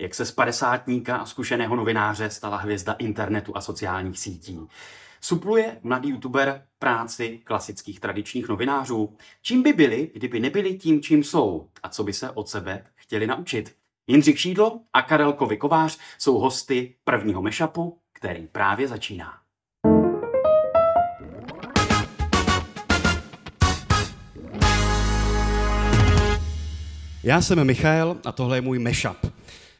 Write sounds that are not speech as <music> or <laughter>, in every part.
jak se z padesátníka a zkušeného novináře stala hvězda internetu a sociálních sítí. Supluje mladý youtuber práci klasických tradičních novinářů? Čím by byli, kdyby nebyli tím, čím jsou? A co by se od sebe chtěli naučit? Jindřich Šídlo a Karel Kovář jsou hosty prvního mešapu, který právě začíná. Já jsem Michal a tohle je můj mešap.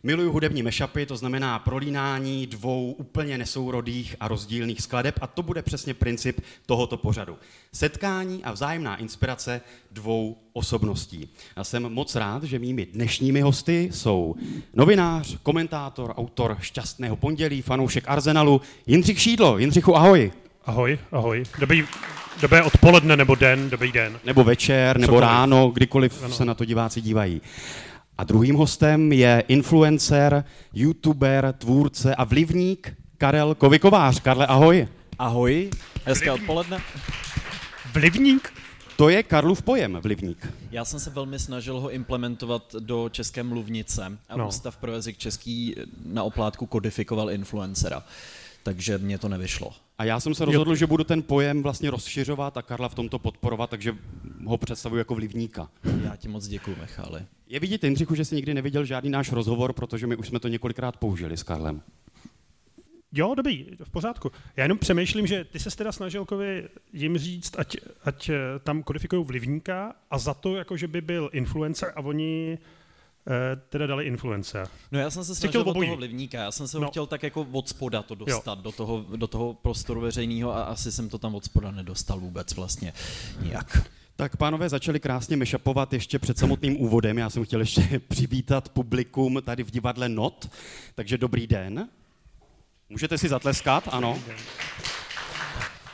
Miluju hudební mešapy, to znamená prolínání dvou úplně nesourodých a rozdílných skladeb a to bude přesně princip tohoto pořadu. Setkání a vzájemná inspirace dvou osobností. Já jsem moc rád, že mými dnešními hosty jsou novinář, komentátor, autor Šťastného pondělí, fanoušek Arsenalu, Jindřich Šídlo. Jindřichu, ahoj. Ahoj, ahoj. Dobrý, dobré odpoledne nebo den, dobrý den. Nebo večer, nebo Cokoliv. ráno, kdykoliv ano. se na to diváci dívají. A druhým hostem je influencer, youtuber, tvůrce a vlivník Karel Kovikovář. Karle, ahoj. Ahoj, hezké odpoledne. Vlivník? To je Karlův pojem, vlivník. Já jsem se velmi snažil ho implementovat do české mluvnice a no. Ústav pro jazyk český na oplátku kodifikoval influencera takže mě to nevyšlo. A já jsem se rozhodl, jo. že budu ten pojem vlastně rozšiřovat a Karla v tomto podporovat, takže ho představuji jako vlivníka. Já ti moc děkuji, Michali. Je vidět, Jindřichu, že jsi nikdy neviděl žádný náš rozhovor, protože my už jsme to několikrát použili s Karlem. Jo, dobrý, v pořádku. Já jenom přemýšlím, že ty se teda snažil Kovi jim říct, ať, ať tam kodifikují vlivníka a za to, jako že by byl influencer a oni teda dali influence. No já jsem se snažil od toho vlivníka, já jsem se ho no. chtěl tak jako od spoda to dostat do toho, do toho prostoru veřejného a asi jsem to tam od spoda nedostal vůbec vlastně nijak. Tak pánové začali krásně mešapovat ještě před samotným úvodem. Já jsem chtěl ještě <laughs> přivítat publikum tady v divadle Not. Takže dobrý den. Můžete si zatleskat, ano.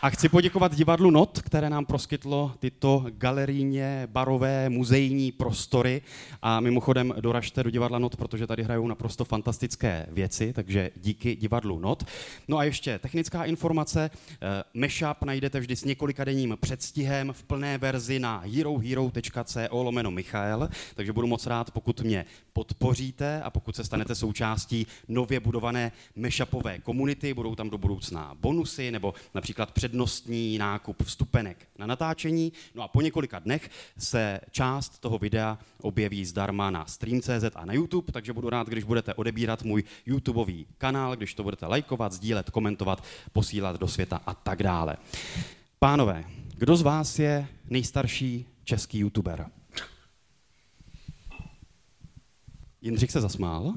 A chci poděkovat divadlu Not, které nám proskytlo tyto galerijně, barové, muzejní prostory. A mimochodem doražte do divadla Not, protože tady hrajou naprosto fantastické věci, takže díky divadlu Not. No a ještě technická informace. Eh, Mashup najdete vždy s několika denním předstihem v plné verzi na herohero.co lomeno Michael, takže budu moc rád, pokud mě podpoříte a pokud se stanete součástí nově budované mashupové komunity, budou tam do budoucna bonusy nebo například přednostní nákup vstupenek na natáčení. No a po několika dnech se část toho videa objeví zdarma na Stream.cz a na YouTube, takže budu rád, když budete odebírat můj YouTubeový kanál, když to budete lajkovat, sdílet, komentovat, posílat do světa a tak dále. Pánové, kdo z vás je nejstarší český YouTuber? Jindřich se zasmál.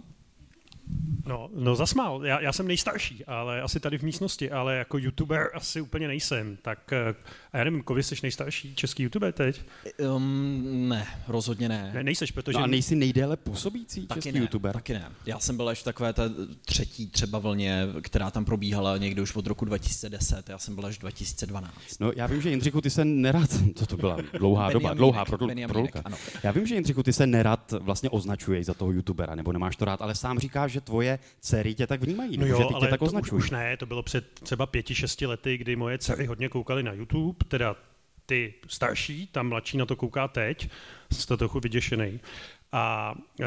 No, no zasmál. Já, já jsem nejstarší, ale asi tady v místnosti, ale jako youtuber asi úplně nejsem. Tak eh, a já nevím, Kovi, jsi nejstarší český youtuber teď? Um, ne, rozhodně ne. ne nejseš, protože... No a nejsi nejdéle působící taky český ne, youtuber? Taky ne. Já jsem byl až v takové té třetí třeba vlně, která tam probíhala někdy už od roku 2010. Já jsem byl až 2012. No já vím, že Jindřichu, ty se nerad, <laughs> to, to byla dlouhá doba, dlouhá pro, pro Já vím, že Jindřichu, ty se nerad vlastně označuješ za toho youtubera, nebo nemáš to rád, ale sám říkáš, že tvoje dcery tě tak vnímají, no jo, že ty ale tě tak to už, už ne, to bylo před třeba pěti, šesti lety, kdy moje dcery hodně koukaly na YouTube, teda ty starší, ta mladší na to kouká teď, jste trochu vyděšený. A, e,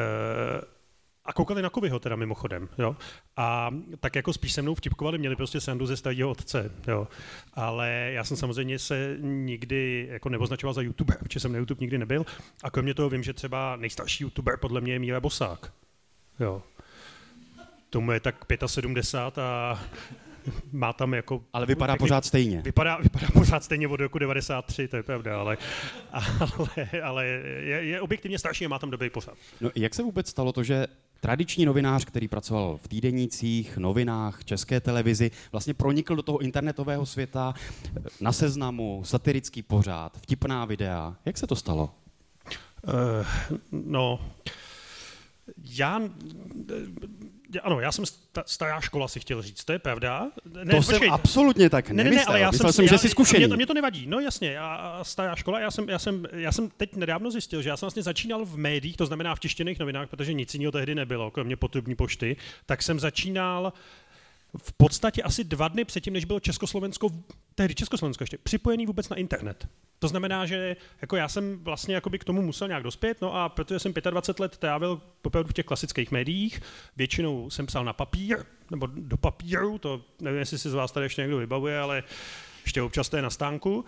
a koukali na Kovyho teda mimochodem, jo. A tak jako spíš se mnou vtipkovali, měli prostě sandu ze starého otce, jo. Ale já jsem samozřejmě se nikdy jako neoznačoval za youtuber, protože jsem na YouTube nikdy nebyl. A kromě toho vím, že třeba nejstarší youtuber podle mě je Míra Bosák. Jo. Tomu je tak 75 a má tam jako... Ale vypadá pořád stejně. Vypadá, vypadá pořád stejně od roku 93, to je pravda, ale, ale, ale je, je objektivně strašně, má tam dobrý pořád. No, jak se vůbec stalo to, že tradiční novinář, který pracoval v týdenících, novinách, české televizi, vlastně pronikl do toho internetového světa na seznamu, satirický pořád, vtipná videa. Jak se to stalo? Uh, no, já ano, já jsem stará škola, si chtěl říct, to je pravda. Ne, to počkej, jsem absolutně tak ne, ne, ne, ale já jsem, jsem, že jsi zkušený. Mě, mě to nevadí, no jasně, já, stará škola, já jsem, já, jsem, já jsem teď nedávno zjistil, že já jsem vlastně začínal v médiích, to znamená v tištěných novinách, protože nic jiného tehdy nebylo, kromě potrubní pošty, tak jsem začínal v podstatě asi dva dny předtím, než bylo Československo, tehdy Československo ještě, připojený vůbec na internet. To znamená, že jako já jsem vlastně k tomu musel nějak dospět, no a protože jsem 25 let trávil opravdu v těch klasických médiích, většinou jsem psal na papír, nebo do papíru, to nevím, jestli si z vás tady ještě někdo vybavuje, ale ještě občas to je na stánku,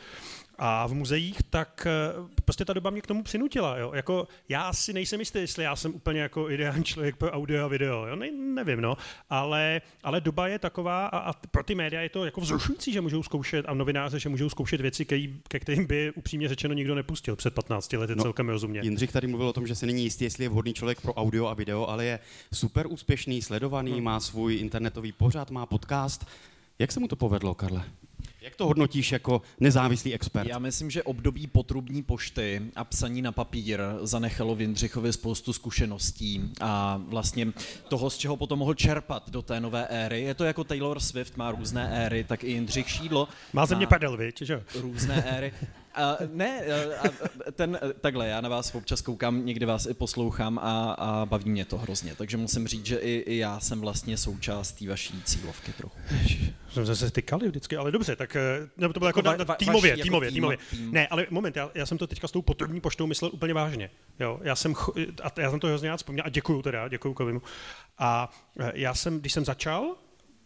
a v muzeích, tak eh, prostě ta doba mě k tomu přinutila. Jo? Jako, já si nejsem jistý, jestli já jsem úplně jako ideální člověk pro audio a video. Jo? Ne, nevím, no. Ale, ale doba je taková a, a pro ty média je to jako vzrušující, že můžou zkoušet a novináře, že můžou zkoušet věci, který, ke kterým by upřímně řečeno nikdo nepustil před 15 lety no, celkem rozumně. Jindřich tady mluvil o tom, že se není jistý, jestli je vhodný člověk pro audio a video, ale je super úspěšný, sledovaný, hmm. má svůj internetový pořad, má podcast. Jak se mu to povedlo, Karle? Jak to hodnotíš jako nezávislý expert? Já myslím, že období potrubní pošty a psaní na papír zanechalo v Jindřichovi spoustu zkušeností a vlastně toho, z čeho potom mohl čerpat do té nové éry. Je to jako Taylor Swift má různé éry, tak i Jindřich Šídlo má země padel, viď, že? Různé éry. <laughs> A ne, a ten, takhle, já na vás občas koukám, někdy vás i poslouchám a, a baví mě to hrozně, takže musím říct, že i, i já jsem vlastně součástí vaší cílovky trochu. Jsme se tykali vždycky, ale dobře, tak eh, nebo to bylo jako, jako va, týmově, vaši, týmově, jako týmově. Tým. Ne, ale moment, já, já jsem to teďka s tou potrubní poštou myslel úplně vážně. Jo, já jsem, a já jsem to hrozně rád vzpomněl a děkuju teda, děkuju Kovimu. A eh, já jsem, když jsem začal,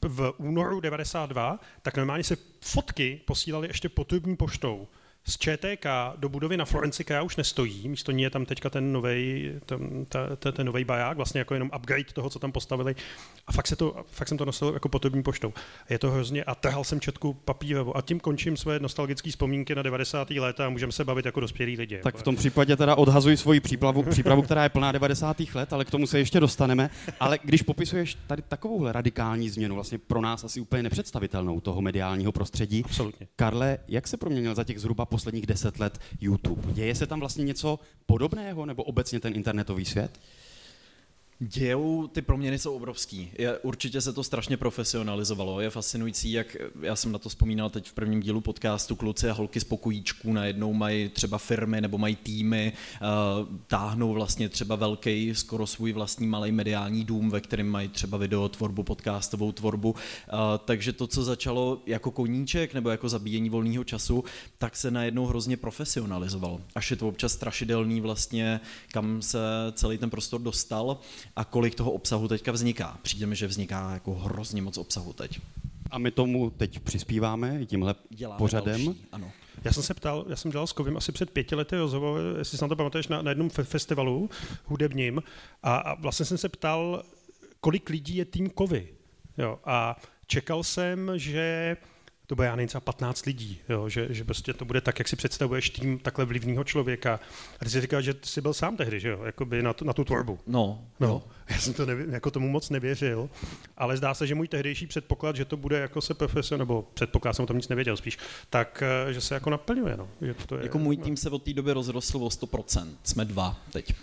v únoru 92, tak normálně se fotky posílali ještě potrubní poštou z ČTK do budovy na Florenci, která už nestojí, místo ní je tam teďka ten nový ten, ten, ten nový baják, vlastně jako jenom upgrade toho, co tam postavili. A fakt, se to, fakt jsem to nosil jako potobní poštou. Je to hrozně, a trhal jsem četku papírovou. A tím končím své nostalgické vzpomínky na 90. léta a můžeme se bavit jako dospělí lidi. Tak v tom případě teda odhazuji svoji přípravu, přípravu, která je plná 90. let, ale k tomu se ještě dostaneme. Ale když popisuješ tady takovouhle radikální změnu, vlastně pro nás asi úplně nepředstavitelnou toho mediálního prostředí, Absolutně. Karle, jak se proměnil za těch zhruba posledních deset let YouTube. Děje se tam vlastně něco podobného, nebo obecně ten internetový svět? Dějou, ty proměny jsou obrovský. Je, určitě se to strašně profesionalizovalo. Je fascinující, jak já jsem na to vzpomínal teď v prvním dílu podcastu, kluci a holky z pokojíčků najednou mají třeba firmy nebo mají týmy, uh, táhnou vlastně třeba velký, skoro svůj vlastní malý mediální dům, ve kterém mají třeba videotvorbu, podcastovou tvorbu. Uh, takže to, co začalo jako koníček nebo jako zabíjení volného času, tak se najednou hrozně profesionalizovalo. Až je to občas strašidelný vlastně, kam se celý ten prostor dostal a kolik toho obsahu teďka vzniká. Přijde mi, že vzniká jako hrozně moc obsahu teď. A my tomu teď přispíváme tímhle Děláme pořadem. Další, ano. Já jsem se ptal, já jsem dělal s Kovim asi před pěti lety rozhovor, jestli si na to pamatuješ, na, na jednom festivalu hudebním a, a vlastně jsem se ptal, kolik lidí je tým Kovy. Jo, a čekal jsem, že to bude já nevím, třeba 15 lidí, jo, že, že prostě to bude tak, jak si představuješ tým takhle vlivného člověka. A ty jsi říkal, že jsi byl sám tehdy, že jo, jakoby na tu, na tu tvorbu. No, no. Já jsem to nevě, jako tomu moc nevěřil, ale zdá se, že můj tehdejší předpoklad, že to bude jako se profesor, nebo předpoklad jsem o tom nic nevěděl spíš, tak eh, že se jako naplňuje. No. Že to je, jako můj tým se od té doby rozrostl o 100%. Jsme dva teď.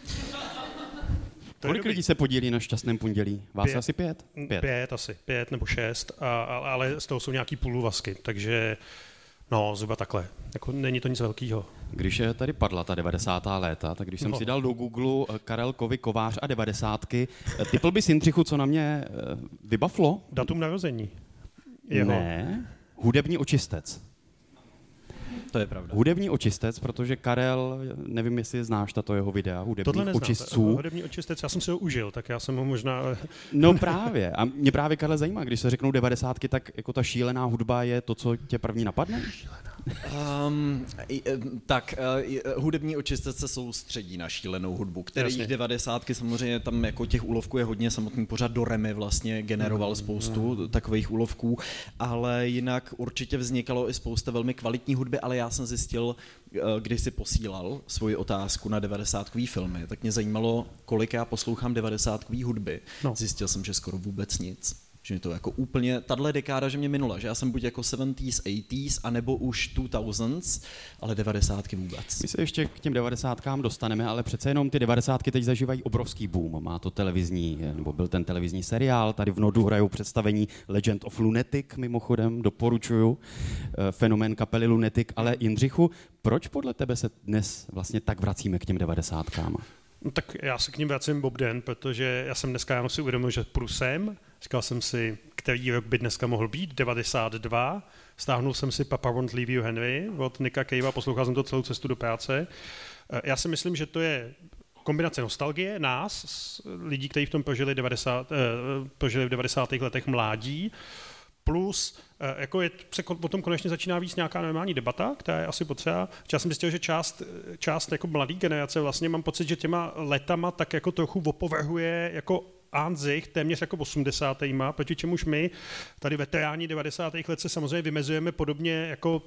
Kolik lidí se podílí na šťastném pondělí? Vás pět, asi pět? pět? Pět asi, pět nebo šest, a, ale z toho jsou nějaký půluvazky, takže no, zhruba takhle. Jako není to nic velkého. Když tady padla ta 90. léta, tak když jsem no. si dal do Google eh, Karel Kovy Kovář a 90. Eh, typl bys Jindřichu, co na mě eh, vybaflo? Datum narození. Jeho. Ne, hudební očistec. To je pravda. Hudební očistec, protože Karel, nevím, jestli znáš tato jeho videa, hudebních očistců. Hudební očistec, já jsem si ho užil, tak já jsem ho možná... <laughs> no právě. A mě právě, Karel, zajímá, když se řeknou devadesátky, tak jako ta šílená hudba je to, co tě první napadne? Šílená. Um, tak, uh, hudební očistec se soustředí na šílenou hudbu, který devadesátky samozřejmě tam jako těch úlovků je hodně, samotný pořád do Remy vlastně generoval mm, spoustu mm. takových úlovků, ale jinak určitě vznikalo i spousta velmi kvalitní hudby, ale já jsem zjistil, když si posílal svoji otázku na devadesátkový filmy, tak mě zajímalo, kolik já poslouchám devadesátkový hudby. No. Zjistil jsem, že skoro vůbec nic že mi to jako úplně, tahle dekáda, že mě minula, že já jsem buď jako 70s, 80s, anebo už 2000s, ale 90 vůbec. My se ještě k těm 90 dostaneme, ale přece jenom ty 90 teď zažívají obrovský boom. Má to televizní, nebo byl ten televizní seriál, tady v Nodu hrajou představení Legend of Lunatic, mimochodem, doporučuju, eh, fenomén kapely Lunatic, ale Jindřichu, proč podle tebe se dnes vlastně tak vracíme k těm 90 No, tak já se k ním vracím Bob Den, protože já jsem dneska já si uvědomil, že půjdu sem, říkal jsem si, který rok by dneska mohl být, 92. Stáhnul jsem si Papa Won't Leave You Henry od Nika Cavea, poslouchal jsem to celou cestu do práce. Eh, já si myslím, že to je kombinace nostalgie nás, lidí, kteří v tom prožili, 90, eh, prožili v 90. letech mládí, plus jako je, se potom konečně začíná víc nějaká normální debata, která je asi potřeba. Já jsem zjistil, že část, část jako mladý generace vlastně mám pocit, že těma letama tak jako trochu opovrhuje jako Anzich téměř jako 80. proti čemuž my, tady veteráni 90. let se samozřejmě vymezujeme podobně jako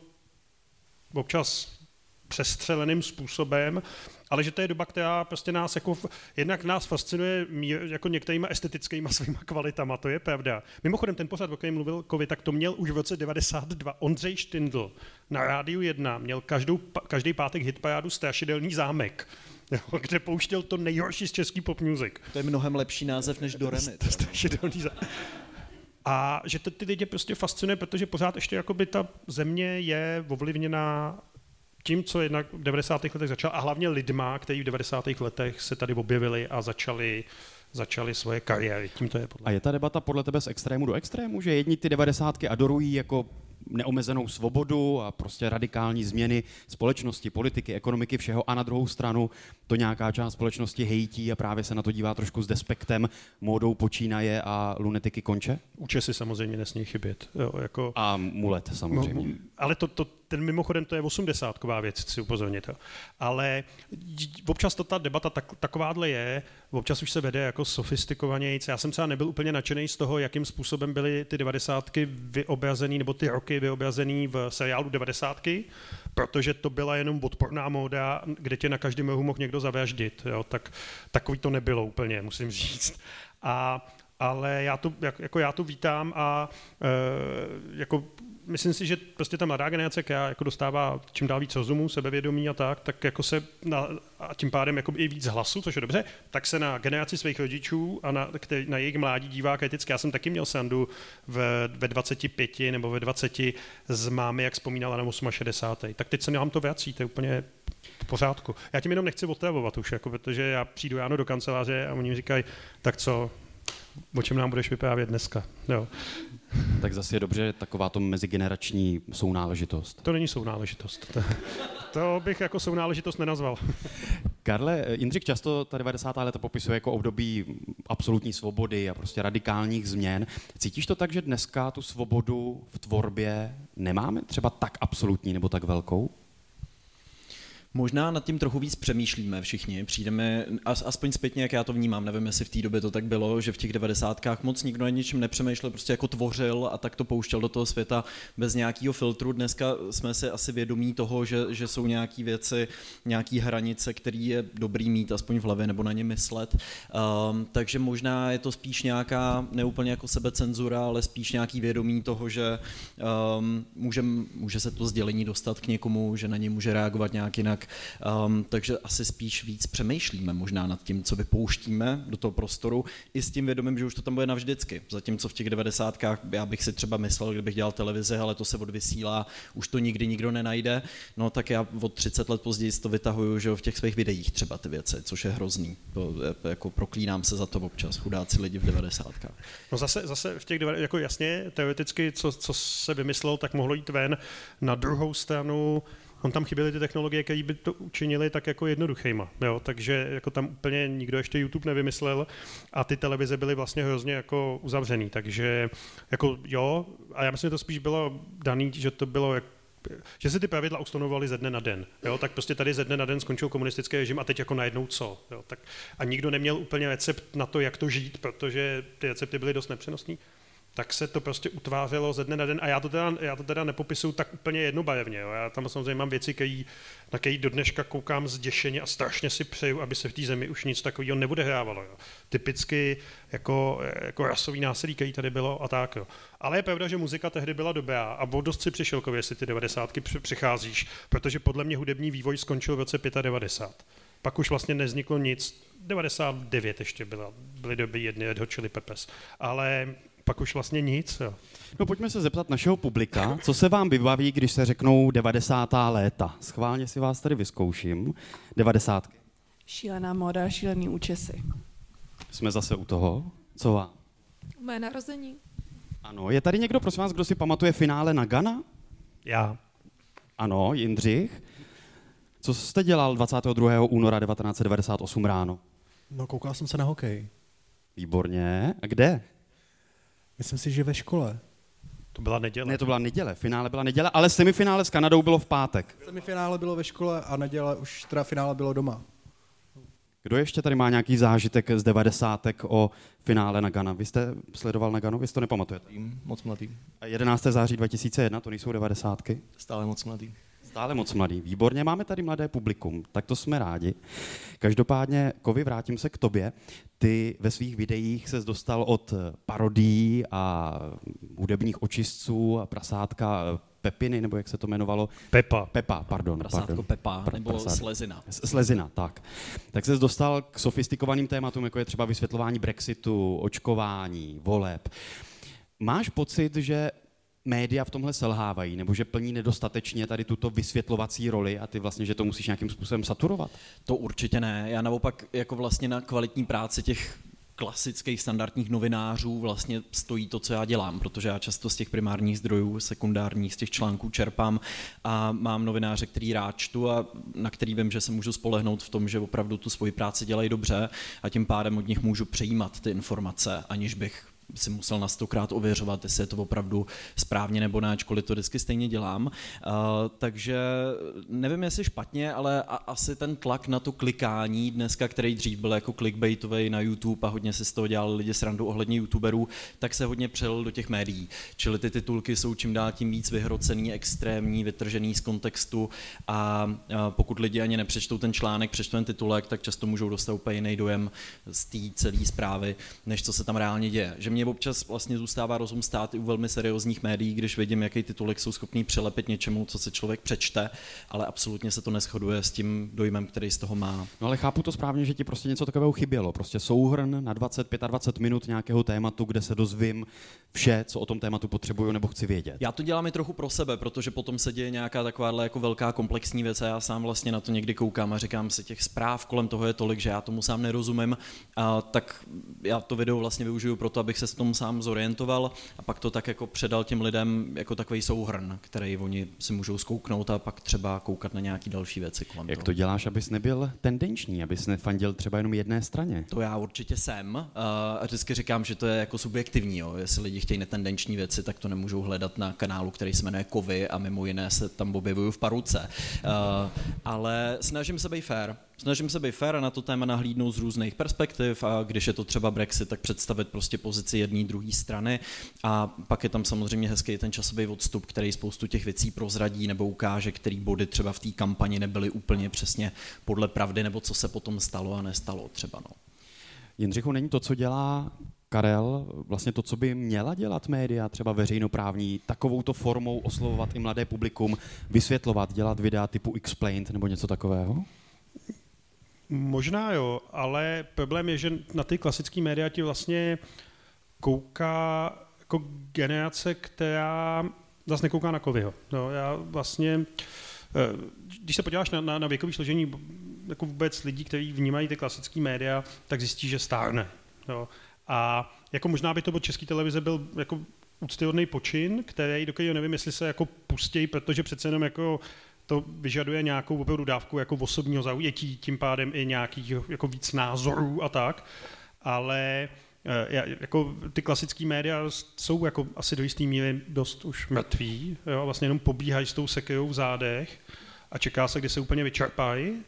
občas přestřeleným způsobem, ale že to je doba, která prostě nás jako, jednak nás fascinuje jako některýma estetickýma <laughs> svýma kvalitama, to je pravda. Mimochodem, ten pořad, o kterém mluvil Kovy, tak to měl už v roce 92 Ondřej Štindl na Rádiu 1, měl každou, každý pátek hitparádu Strašidelný zámek. <laughs> Jo, kde pouštěl to nejhorší z český pop music. To je mnohem lepší název než <laughs> do Remy. Strašidelný zámek. A že to ty lidi prostě fascinuje, protože pořád ještě jakoby ta země je ovlivněná tím, co jednak v 90. letech začal, a hlavně lidma, kteří v 90. letech se tady objevili a začali začali svoje kariéry. Tím to je podle. A je ta debata podle tebe z extrému do extrému, že jedni ty devadesátky adorují jako neomezenou svobodu a prostě radikální změny společnosti, politiky, ekonomiky, všeho a na druhou stranu to nějaká část společnosti hejtí a právě se na to dívá trošku s despektem, módou počínaje a lunetiky konče? Účesy samozřejmě nesmí chybět. Jo, jako... A mulet samozřejmě. No, ale to, to, ten mimochodem to je 80 věc, chci upozornit. Ale občas to ta debata tak, takováhle je, občas už se vede jako sofistikovanějíc. Já jsem třeba nebyl úplně nadšený z toho, jakým způsobem byly ty 90 vyobrazený, nebo ty roky vyobrazený v seriálu 90 protože to byla jenom odporná móda, kde tě na každém rohu mohl někdo zavraždit. Jo? Tak takový to nebylo úplně, musím říct. A ale já to, jako já to vítám a e, jako myslím si, že prostě ta mladá generace, která jako dostává čím dál víc rozumu, sebevědomí a tak, tak jako se na, a tím pádem jako i víc hlasu, což je dobře, tak se na generaci svých rodičů a na, který, na jejich mládí dívá kriticky. Já jsem taky měl sandu ve, ve 25 nebo ve 20 z mámy, jak vzpomínala na 68. Tak teď se nám to vrací, to je úplně v pořádku. Já tím jenom nechci otravovat už, jako, protože já přijdu ráno do kanceláře a oni mi říkají, tak co, o čem nám budeš vyprávět dneska. Jo. Tak zase je dobře taková to mezigenerační sounáležitost. To není sounáležitost. To, to bych jako sounáležitost nenazval. Karle, Jindřich často ta 90. leta popisuje jako období absolutní svobody a prostě radikálních změn. Cítíš to tak, že dneska tu svobodu v tvorbě nemáme třeba tak absolutní nebo tak velkou? Možná nad tím trochu víc přemýšlíme všichni, přijdeme, aspoň zpětně, jak já to vnímám, nevím, jestli v té době to tak bylo, že v těch devadesátkách moc nikdo na ničem nepřemýšlel, prostě jako tvořil a tak to pouštěl do toho světa bez nějakého filtru. Dneska jsme si asi vědomí toho, že, že jsou nějaké věci, nějaké hranice, které je dobrý mít aspoň v hlavě nebo na ně myslet. Um, takže možná je to spíš nějaká, neúplně jako sebecenzura, ale spíš nějaký vědomí toho, že um, můžem, může se to sdělení dostat k někomu, že na ně může reagovat nějak jinak jinak. Um, takže asi spíš víc přemýšlíme možná nad tím, co vypouštíme do toho prostoru, i s tím vědomím, že už to tam bude navždycky. Zatímco v těch devadesátkách já bych si třeba myslel, kdybych dělal televizi, ale to se odvysílá, už to nikdy nikdo nenajde, no tak já od 30 let později to vytahuju, že v těch svých videích třeba ty věci, což je hrozný. To, jako proklínám se za to občas, chudáci lidi v devadesátkách. No zase, zase v těch, jako jasně, teoreticky, co, co se vymyslel, tak mohlo jít ven. Na druhou stranu, on tam chyběly ty technologie, které by to učinili tak jako jednoduchýma. Jo? Takže jako tam úplně nikdo ještě YouTube nevymyslel a ty televize byly vlastně hrozně jako uzavřený. Takže jako jo, a já myslím, že to spíš bylo daný, že to bylo jak že se ty pravidla ustanovovaly ze dne na den. Jo? Tak prostě tady ze dne na den skončil komunistický režim a teď jako najednou co. Jo? Tak, a nikdo neměl úplně recept na to, jak to žít, protože ty recepty byly dost nepřenosné tak se to prostě utvářelo ze dne na den a já to teda, já to teda nepopisuju tak úplně jednobarevně. Jo. Já tam samozřejmě mám věci, který, na které do dneška koukám zděšeně a strašně si přeju, aby se v té zemi už nic takového neodehrávalo. Jo. Typicky jako, jako rasový násilí, který tady bylo a tak. Jo. Ale je pravda, že muzika tehdy byla dobrá a byl dost si přišel, jestli ty 90. přicházíš, protože podle mě hudební vývoj skončil v roce 95. Pak už vlastně nezniklo nic. 99 ještě byla, byly doby jedny Chili Peppers. Ale pak už vlastně nic. Jo. No pojďme se zeptat našeho publika, co se vám vybaví, když se řeknou 90. léta. Schválně si vás tady vyzkouším. 90. Šílená moda, šílený účesy. Jsme zase u toho. Co vám? Moje narození. Ano, je tady někdo, prosím vás, kdo si pamatuje finále na Gana? Já. Ano, Jindřich. Co jste dělal 22. února 1998 ráno? No, koukal jsem se na hokej. Výborně. A kde? Myslím si, že ve škole. To byla neděle. Ne, to byla neděle. Finále byla neděle, ale semifinále s Kanadou bylo v pátek. Semifinále bylo ve škole a neděle už teda finále bylo doma. Kdo ještě tady má nějaký zážitek z devadesátek o finále na Gana? Vy jste sledoval na Ganu, vy si to nepamatujete. Tým, moc mladý. A 11. září 2001, to nejsou devadesátky? Stále moc mladý. Stále moc mladý. Výborně, máme tady mladé publikum, tak to jsme rádi. Každopádně, Kovi, vrátím se k tobě. Ty ve svých videích se dostal od parodí a hudebních očistců a prasátka Pepiny, nebo jak se to jmenovalo? Pepa. Pepa, pardon. Prasátko pardon. Pepa, Pr- nebo prasátko. Slezina. S- Slezina, tak. Tak se dostal k sofistikovaným tématům, jako je třeba vysvětlování Brexitu, očkování, voleb. Máš pocit, že média v tomhle selhávají, nebo že plní nedostatečně tady tuto vysvětlovací roli a ty vlastně, že to musíš nějakým způsobem saturovat? To určitě ne. Já naopak jako vlastně na kvalitní práci těch klasických standardních novinářů vlastně stojí to, co já dělám, protože já často z těch primárních zdrojů, sekundárních, z těch článků čerpám a mám novináře, který rád čtu a na který vím, že se můžu spolehnout v tom, že opravdu tu svoji práci dělají dobře a tím pádem od nich můžu přejímat ty informace, aniž bych si musel na stokrát ověřovat, jestli je to opravdu správně nebo ne, ačkoliv to vždycky stejně dělám. Uh, takže nevím, jestli špatně, ale a, asi ten tlak na to klikání dneska, který dřív byl jako clickbaitový na YouTube a hodně si z toho dělali lidi srandu ohledně YouTuberů, tak se hodně přelil do těch médií. Čili ty titulky jsou čím dál tím víc vyhrocený, extrémní, vytržený z kontextu a, a pokud lidi ani nepřečtou ten článek, přečtou ten titulek, tak často můžou dostat úplně jiný dojem z té celé zprávy, než co se tam reálně děje. Že mě občas vlastně zůstává rozum stát i u velmi seriózních médií, když vidím, jaký titulek jsou schopný přilepit něčemu, co se člověk přečte, ale absolutně se to neschoduje s tím dojmem, který z toho má. No ale chápu to správně, že ti prostě něco takového chybělo. Prostě souhrn na 20-25 minut nějakého tématu, kde se dozvím vše, co o tom tématu potřebuju nebo chci vědět. Já to dělám i trochu pro sebe, protože potom se děje nějaká takováhle jako velká komplexní věc a já sám vlastně na to někdy koukám a říkám si, těch zpráv kolem toho je tolik, že já tomu sám nerozumím, a tak já to video vlastně využiju pro to, abych se s tom sám zorientoval a pak to tak jako předal těm lidem jako takový souhrn, který oni si můžou zkouknout a pak třeba koukat na nějaký další věci kolem Jak toho. to děláš, abys nebyl tendenční, abys nefandil třeba jenom jedné straně? To já určitě jsem a vždycky říkám, že to je jako subjektivní. Jo. Jestli lidi chtějí netendenční věci, tak to nemůžou hledat na kanálu, který se jmenuje Kovy a mimo jiné se tam objevuju v paruce. Uh, ale snažím se být fair. Snažím se být fair a na to téma nahlídnout z různých perspektiv a když je to třeba Brexit, tak představit prostě pozici jedné, druhé strany a pak je tam samozřejmě hezký ten časový odstup, který spoustu těch věcí prozradí nebo ukáže, který body třeba v té kampani nebyly úplně přesně podle pravdy nebo co se potom stalo a nestalo třeba. No. Jindřichu, není to, co dělá Karel, vlastně to, co by měla dělat média, třeba veřejnoprávní, takovouto formou oslovovat i mladé publikum, vysvětlovat, dělat videa typu Explained nebo něco takového? Možná jo, ale problém je, že na ty klasické média ti vlastně kouká jako generace, která zase nekouká na Kovyho. No, já vlastně, eh, když se podíváš na, na, na věkové složení jako vůbec lidí, kteří vnímají ty klasické média, tak zjistí, že stárne. Jo. A jako možná by to od české televize byl jako úctyhodný počin, který, do kterého nevím, jestli se jako pustí, protože přece jenom jako to vyžaduje nějakou opravdu dávku jako osobního zaujetí, tím pádem i nějakých jako víc názorů a tak, ale já- jako ty klasické média jsou jako asi do jisté míry dost už mrtví, jo, vlastně jenom pobíhají s tou sekejou v zádech a čeká se, kdy se úplně vyčerpají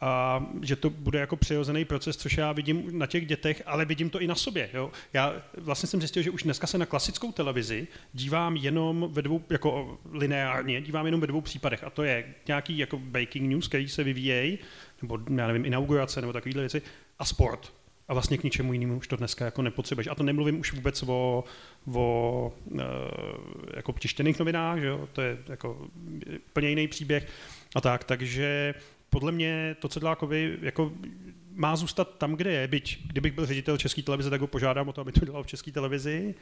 a že to bude jako přirozený proces, což já vidím na těch dětech, ale vidím to i na sobě. Jo. Já vlastně jsem zjistil, že už dneska se na klasickou televizi dívám jenom ve dvou, jako lineárně, dívám jenom ve dvou případech a to je nějaký jako breaking news, který se vyvíjejí, nebo já nevím, inaugurace nebo takovéhle věci a sport. A vlastně k ničemu jinému už to dneska jako nepotřebuješ. A to nemluvím už vůbec o, o e, jako tištěných novinách, že jo? to je jako úplně jiný příběh a tak, takže podle mě to, co dělá Kovy, jako má zůstat tam, kde je, byť kdybych byl ředitel České televize, tak ho požádám o to, aby to dělal v České televizi,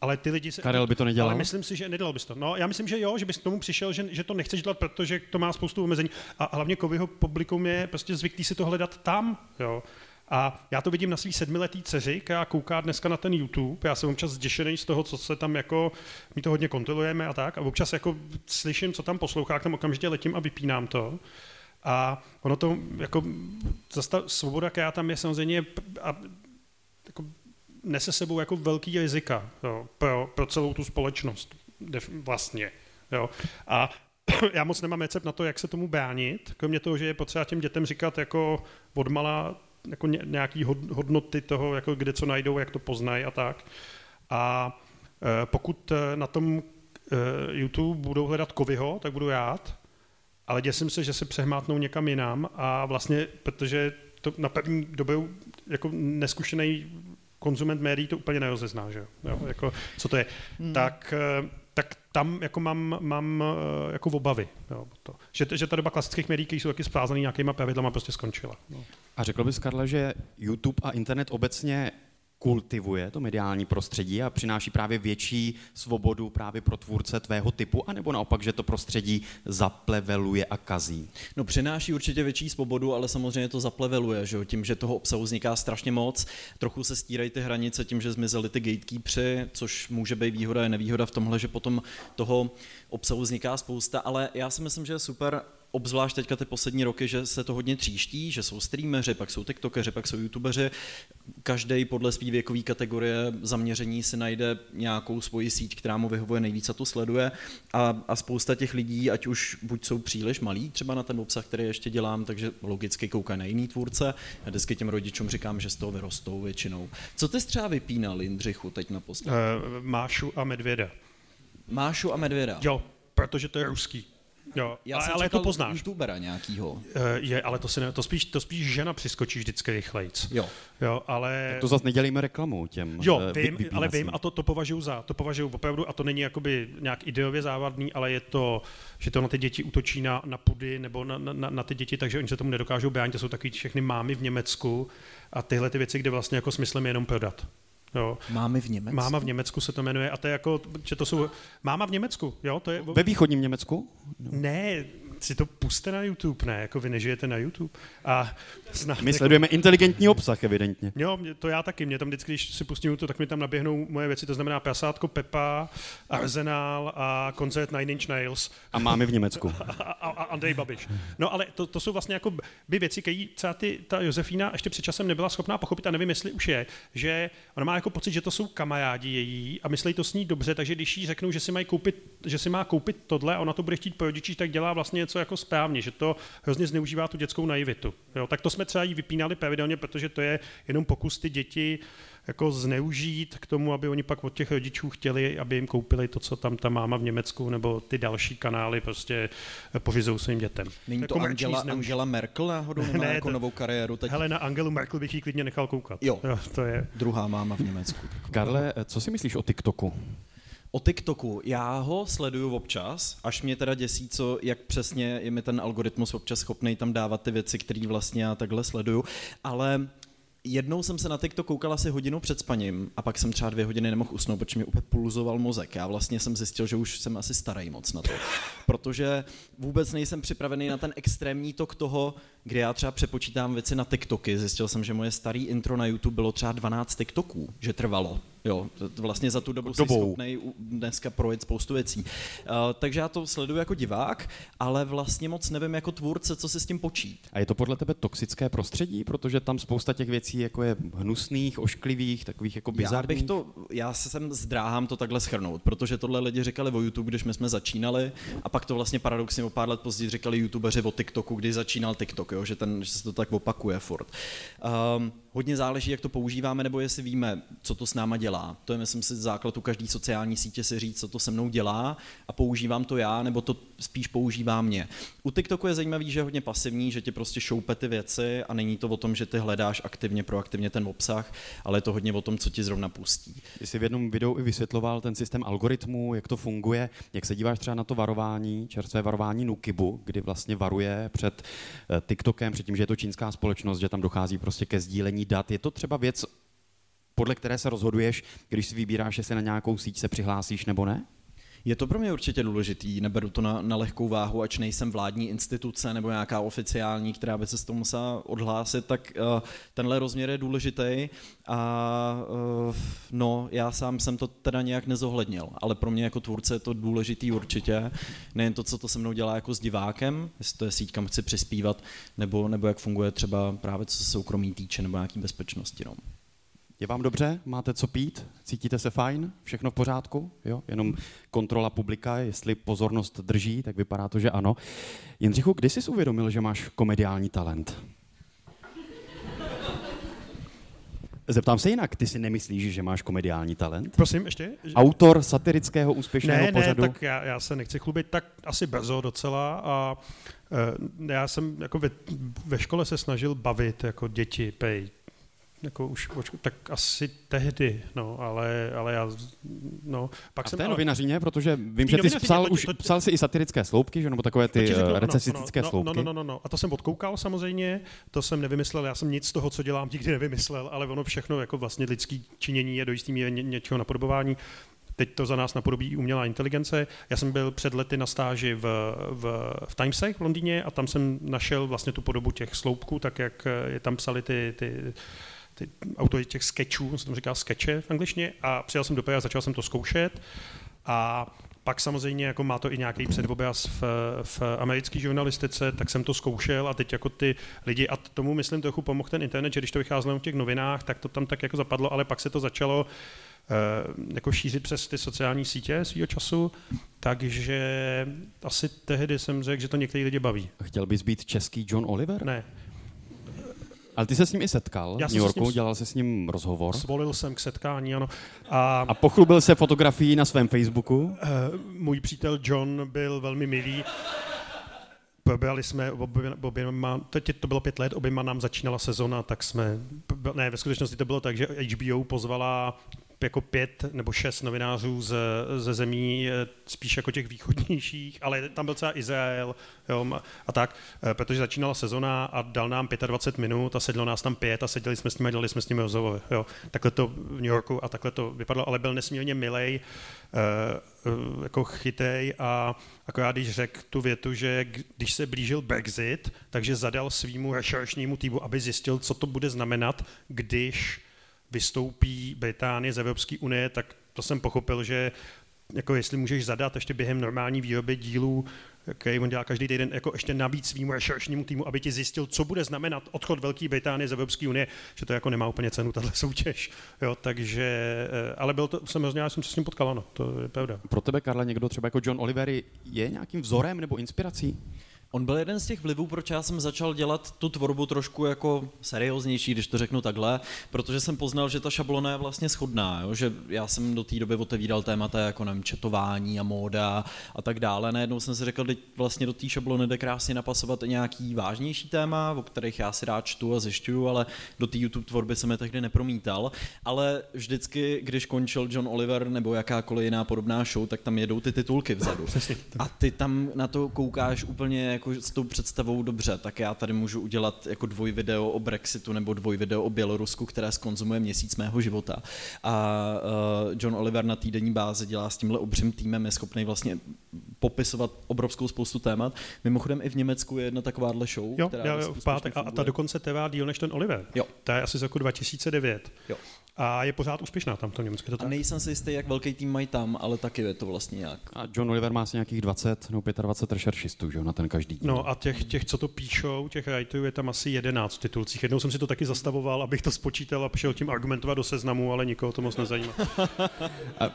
ale ty lidi se... Karel by to nedělal? Ale myslím si, že nedělal bys to. No, já myslím, že jo, že bys k tomu přišel, že, že to nechceš dělat, protože to má spoustu omezení. A hlavně Kovyho publikum je prostě zvyklý si to hledat tam, jo. A já to vidím na svý sedmiletý dceři, která kouká dneska na ten YouTube. Já jsem občas zděšený z toho, co se tam jako, my to hodně kontrolujeme a tak. A občas jako slyším, co tam poslouchá, tam okamžitě letím a vypínám to. A ono to, jako, zase ta svoboda, která tam je samozřejmě, a, jako, nese sebou jako velký rizika jo, pro, pro celou tu společnost vlastně. Jo. A <coughs> já moc nemám recept na to, jak se tomu bránit, kromě toho, že je potřeba těm dětem říkat jako odmala jako nějaký hodnoty toho, jako kde co najdou, jak to poznají a tak. A e, pokud e, na tom e, YouTube budou hledat Kovyho, tak budu rád, ale děsím se, že se přehmátnou někam jinam a vlastně, protože to na první dobu jako neskušený konzument médií to úplně nerozezná, že jo, jako, co to je. Hmm. Tak tak tam jako mám, mám eh, jako obavy. Jo, to. Že, že ta doba klasických médií, které jsou taky splázaný nějakýma pravidlama, prostě skončila. No. A řekl bys, Karle, že YouTube a internet obecně kultivuje to mediální prostředí a přináší právě větší svobodu právě pro tvůrce tvého typu, anebo naopak, že to prostředí zapleveluje a kazí? No přináší určitě větší svobodu, ale samozřejmě to zapleveluje, že jo? tím, že toho obsahu vzniká strašně moc. Trochu se stírají ty hranice tím, že zmizely ty gatekeepeři, což může být výhoda a nevýhoda v tomhle, že potom toho obsahu vzniká spousta, ale já si myslím, že je super obzvlášť teďka ty poslední roky, že se to hodně tříští, že jsou streameři, pak jsou tiktokeři, pak jsou youtubeři. Každý podle své věkové kategorie zaměření si najde nějakou svoji síť, která mu vyhovuje nejvíc a to sleduje. A, a spousta těch lidí, ať už buď jsou příliš malí třeba na ten obsah, který ještě dělám, takže logicky koukají na jiný tvůrce. Já vždycky těm rodičům říkám, že z toho vyrostou většinou. Co ty třeba vypínal, Jindřichu, teď na Uh, Mášu a Medvěda. Mášu a Medvěda. Jo, protože to je ruský. Jo, Já ale, ale to poznáš. youtubera nějakýho. Uh, je, ale to, si ne, to, spíš, to spíš žena přiskočí vždycky rychlejc. Jo. jo ale... Tak to zase nedělíme reklamu těm Jo, eh, vím, ale vím a to, to považuji za, to považuji opravdu, a to není jakoby nějak ideově závadný, ale je to, že to na ty děti útočí na, na pudy nebo na, na, na ty děti, takže oni se tomu nedokážou bránit, to jsou takový všechny mámy v Německu a tyhle ty věci, kde vlastně jako smyslem je jenom prodat. Jo. Mámy v Německu? Máma v Německu se to jmenuje a to je jako, že to jsou, máma v Německu, jo, to je... Ve východním Německu? Ne, si to puste na YouTube, ne, jako vy nežijete na YouTube. A snad, My jako... sledujeme inteligentní obsah, evidentně. Jo, to já taky, mě tam vždycky, když si pustím YouTube, tak mi tam naběhnou moje věci, to znamená Prasátko Pepa, Arsenal a koncert Nine Inch Nails. A máme v Německu. <laughs> a, a, a Andrej Babiš. No ale to, to jsou vlastně jako by věci, které třeba ty, ta Josefína ještě před časem nebyla schopná pochopit a nevím, jestli už je, že ona má jako pocit, že to jsou kamarádi její a myslí to s ní dobře, takže když jí řeknou, že si, mají koupit, že si má koupit tohle a ona to bude chtít po rodičích, tak dělá vlastně něco jako správně, že to hrozně zneužívá tu dětskou naivitu. Jo, tak to jsme třeba jí vypínali pravidelně, protože to je jenom pokus ty děti jako zneužít k tomu, aby oni pak od těch rodičů chtěli, aby jim koupili to, co tam ta máma v Německu nebo ty další kanály prostě povězou svým dětem. Není to, to Angela, Angela Merkel náhodou <laughs> nemá ne, jako to, novou kariéru? Teď... Hele, na Angelu Merkel bych jí klidně nechal koukat. Jo, jo to je... druhá máma v Německu. Karle, co si myslíš o TikToku? O TikToku. Já ho sleduju občas, až mě teda děsí, co, jak přesně je mi ten algoritmus občas schopný tam dávat ty věci, které vlastně já takhle sleduju. Ale jednou jsem se na TikTok koukal asi hodinu před spaním a pak jsem třeba dvě hodiny nemohl usnout, protože mi úplně pulzoval mozek. Já vlastně jsem zjistil, že už jsem asi starý moc na to, protože vůbec nejsem připravený na ten extrémní tok toho, kdy já třeba přepočítám věci na TikToky. Zjistil jsem, že moje starý intro na YouTube bylo třeba 12 TikToků, že trvalo. Jo, vlastně za tu dobu jsi schopný dneska projet spoustu věcí. Uh, takže já to sleduju jako divák, ale vlastně moc nevím jako tvůrce, co se s tím počít. A je to podle tebe toxické prostředí, protože tam spousta těch věcí jako je hnusných, ošklivých, takových jako bizarních? Já bych to, já se sem zdráhám to takhle schrnout, protože tohle lidi říkali o YouTube, když my jsme začínali a pak to vlastně paradoxně o pár let později říkali youtubeři o TikToku, když začínal TikTok, jo, že, ten, že se to tak opakuje furt. Um, hodně záleží, jak to používáme, nebo jestli víme, co to s náma dělá. To je, myslím si, základ u každé sociální sítě si říct, co to se mnou dělá a používám to já, nebo to spíš používá mě. U TikToku je zajímavý, že je hodně pasivní, že ti prostě šoupe ty věci a není to o tom, že ty hledáš aktivně, proaktivně ten obsah, ale je to hodně o tom, co ti zrovna pustí. Jsi v jednom videu i vysvětloval ten systém algoritmů, jak to funguje, jak se díváš třeba na to varování, čerstvé varování Nukibu, kdy vlastně varuje před eh, TikTokem, před tím, že je to čínská společnost, že tam dochází prostě ke sdílení dat. Je to třeba věc, podle které se rozhoduješ, když si vybíráš, jestli na nějakou síť se přihlásíš nebo ne? Je to pro mě určitě důležitý, neberu to na, na lehkou váhu, ač nejsem vládní instituce nebo nějaká oficiální, která by se s tomu musela odhlásit, tak uh, tenhle rozměr je důležitý a uh, no, já sám jsem to teda nějak nezohlednil, ale pro mě jako tvůrce je to důležitý určitě, nejen to, co to se mnou dělá jako s divákem, jestli to je síť, kam chci přispívat, nebo, nebo jak funguje třeba právě co se soukromí týče, nebo nějaký bezpečnosti. No. Je vám dobře? Máte co pít? Cítíte se fajn? Všechno v pořádku? Jo? Jenom kontrola publika, jestli pozornost drží, tak vypadá to, že ano. Jindřichu, kdy jsi uvědomil, že máš komediální talent? Zeptám se jinak, ty si nemyslíš, že máš komediální talent? Prosím, ještě? Autor satirického úspěšného ne, pořadu? Ne, tak já, já se nechci chlubit, tak asi brzo docela a uh, já jsem jako ve, ve škole se snažil bavit jako děti, pej, jako už, tak asi tehdy, no, ale, ale já, no. Pak a jsem, v té ale, novinařině, protože vím, že ty jsi psal, to, už, to, psal si i satirické sloupky, že, nebo takové ty řekl, recesistické no, no, sloupky. No, no, no, no, a to jsem odkoukal samozřejmě, to jsem nevymyslel, já jsem nic z toho, co dělám, nikdy nevymyslel, ale ono všechno, jako vlastně lidský činění je do jistý míry ně, něčeho napodobování. Teď to za nás napodobí umělá inteligence. Já jsem byl před lety na stáži v, v, v Timesech v Londýně a tam jsem našel vlastně tu podobu těch sloupků, tak jak je tam psali ty, ty ty autory těch sketchů, se tomu říká skeče v angličtině, a přijel jsem do a začal jsem to zkoušet. A pak samozřejmě jako má to i nějaký předobraz v, v americké žurnalistice, tak jsem to zkoušel a teď jako ty lidi, a tomu myslím trochu pomohl ten internet, že když to vycházelo v těch novinách, tak to tam tak jako zapadlo, ale pak se to začalo uh, jako šířit přes ty sociální sítě svýho času, takže asi tehdy jsem řekl, že to některý lidi baví. Chtěl bys být český John Oliver? Ne. Ale ty se s ním i setkal Já v New Yorku, ním, dělal se s ním rozhovor. Svolil jsem k setkání, ano. A, a pochlubil se fotografií na svém Facebooku? Uh, můj přítel John byl velmi milý. Proběhli jsme oběma, teď to bylo pět let, oběma nám začínala sezona, tak jsme, ne, ve skutečnosti to bylo tak, že HBO pozvala jako pět nebo šest novinářů ze, ze zemí spíš jako těch východnějších, ale tam byl třeba Izrael jo, a tak, eh, protože začínala sezona a dal nám 25 minut a sedlo nás tam pět a seděli jsme s nimi a dělali jsme s nimi rozhovory. Jo. Takhle to v New Yorku a takhle to vypadalo, ale byl nesmírně milej, uh, jako chytej a akorát když řekl tu větu, že když se blížil Brexit, takže zadal svýmu rešeršnímu týmu, aby zjistil, co to bude znamenat, když vystoupí Británie z Evropské unie, tak to jsem pochopil, že jako jestli můžeš zadat ještě během normální výroby dílů, který on dělá každý týden, jako ještě navíc svým rešeršnímu týmu, aby ti zjistil, co bude znamenat odchod Velké Británie z Evropské unie, že to jako nemá úplně cenu, tahle soutěž. Jo, takže, eh, ale byl to, jsem hrozně, jsem se s ním potkal, ano, to je pravda. Pro tebe, Karla, někdo třeba jako John Olivery je nějakým vzorem nebo inspirací? On byl jeden z těch vlivů, proč já jsem začal dělat tu tvorbu trošku jako serióznější, když to řeknu takhle, protože jsem poznal, že ta šablona je vlastně schodná, jo? že já jsem do té doby otevíral témata jako nevím, četování a móda a tak dále. Najednou jsem si řekl, že vlastně do té šablony jde krásně napasovat nějaký vážnější téma, o kterých já si rád čtu a zjišťuju, ale do té YouTube tvorby jsem je tehdy nepromítal. Ale vždycky, když končil John Oliver nebo jakákoliv jiná podobná show, tak tam jedou ty titulky vzadu. A ty tam na to koukáš úplně jako s tou představou dobře, tak já tady můžu udělat jako dvoj video o Brexitu nebo dvoj video o Bělorusku, které skonzumuje měsíc mého života. A uh, John Oliver na týdenní bázi dělá s tímhle obřím týmem, je schopný vlastně popisovat obrovskou spoustu témat. Mimochodem i v Německu je jedna takováhle show, jo, která jo, v pátek, a, a ta dokonce trvá díl než ten Oliver. Jo. Ta je asi z roku 2009. Jo a je pořád úspěšná tam v tom Německu. A nejsem si jistý, jak velký tým mají tam, ale taky je to vlastně nějak. A John Oliver má asi nějakých 20 nebo 25 rešeršistů, že na ten každý díl. No a těch, těch, co to píšou, těch writerů je tam asi 11 v titulcích. Jednou jsem si to taky zastavoval, abych to spočítal a šel tím argumentovat do seznamu, ale nikoho to moc nezajímá. <laughs> a,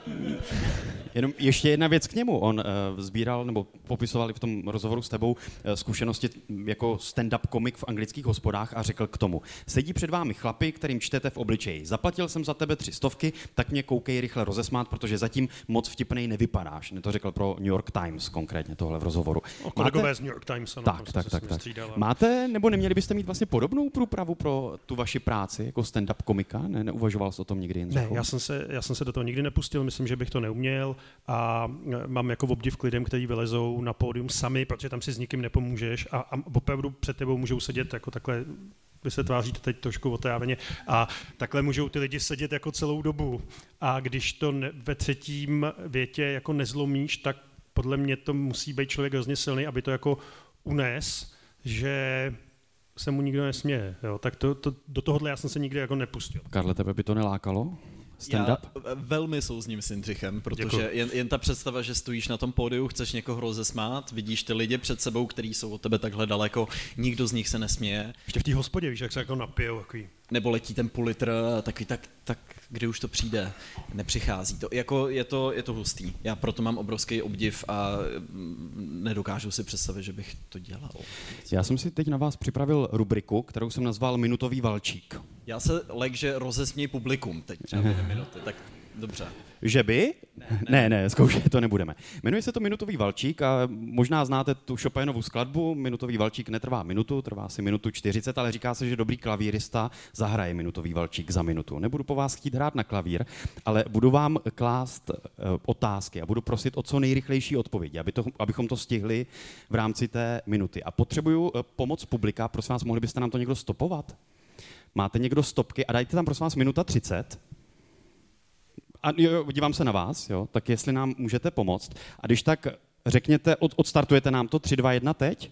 jenom ještě jedna věc k němu. On uh, sbíral nebo popisoval v tom rozhovoru s tebou uh, zkušenosti jako stand-up komik v anglických hospodách a řekl k tomu. Sedí před vámi chlapy, kterým čtete v obličeji. Zaplatil jsem za tebe tři stovky, tak mě koukej rychle rozesmát, protože zatím moc vtipnej nevypadáš. Ne to řekl pro New York Times konkrétně tohle v rozhovoru. O kolegové Máte... z New York Times, ano, tak, tak, tak, tak. Máte, nebo neměli byste mít vlastně podobnou průpravu pro tu vaši práci jako stand-up komika? Ne, neuvažoval jsi o tom nikdy? Ne, já jsem, se, já jsem se do toho nikdy nepustil, myslím, že bych to neuměl a e, mám jako obdiv k lidem, kteří vylezou na pódium sami, protože tam si s nikým nepomůžeš a, a opravdu před tebou můžou sedět jako takhle vy se tváříte teď trošku otráveně a takhle můžou ty lidi sedět jako celou dobu a když to ne, ve třetím větě jako nezlomíš, tak podle mě to musí být člověk hrozně silný, aby to jako unes, že se mu nikdo nesměje. Jo? Tak to, to, do tohohle já jsem se nikdy jako nepustil. Karle, tebe by to nelákalo? Stand-up? Já velmi souzním s Jindřichem, protože jen, jen ta představa, že stojíš na tom pódiu, chceš někoho rozesmát, vidíš ty lidi před sebou, kteří jsou od tebe takhle daleko, nikdo z nich se nesměje, Ještě v té hospodě, víš, jak se jako napijou. Takový. Nebo letí ten půl litr, taky tak, tak kdy už to přijde, nepřichází to. Jako je to, je to hustý. Já proto mám obrovský obdiv a mm, nedokážu si představit, že bych to dělal. Já jsem si teď na vás připravil rubriku, kterou jsem nazval Minutový valčík. Já se lek, že rozesměj publikum teď třeba minuty, tak dobře. Že by? Ne, ne, ne zkoušet to nebudeme. Jmenuje se to Minutový valčík a možná znáte tu Chopinovu skladbu. Minutový valčík netrvá minutu, trvá asi minutu 40, ale říká se, že dobrý klavírista zahraje Minutový valčík za minutu. Nebudu po vás chtít hrát na klavír, ale budu vám klást eh, otázky a budu prosit o co nejrychlejší odpovědi, aby to, abychom to stihli v rámci té minuty. A potřebuju eh, pomoc publika, prosím vás, mohli byste nám to někdo stopovat? Máte někdo stopky a dajte tam prosím vás minuta 30. A jo, jo, dívám se na vás, jo, tak jestli nám můžete pomoct. A když tak řekněte, od, odstartujete nám to 3, 2, 1 teď?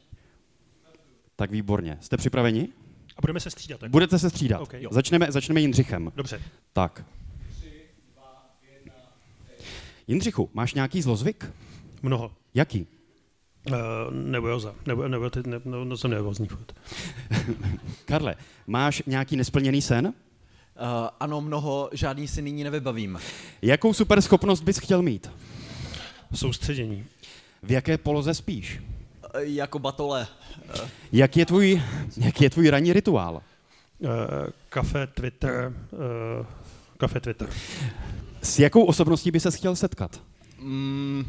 Tak výborně. Jste připraveni? A budeme se střídat. Tak? Budete se střídat. Ok, jo. začneme, začneme Jindřichem. Dobře. Tak. Jindřichu, máš nějaký zlozvyk? Mnoho. Jaký? Uh, nervóza. Nebo, nebo, ty, ne, no, no, jsem nervózní furt. <laughs> Karle, máš nějaký nesplněný sen? Uh, ano, mnoho, žádný si nyní nevybavím. Jakou super schopnost bys chtěl mít? Soustředění. V jaké poloze spíš? Uh, jako batole. Jak je tvůj, jaký je tvůj ranní rituál? Uh, kafe, Twitter. Uh, kafe, Twitter. S jakou osobností by se chtěl setkat? Mm,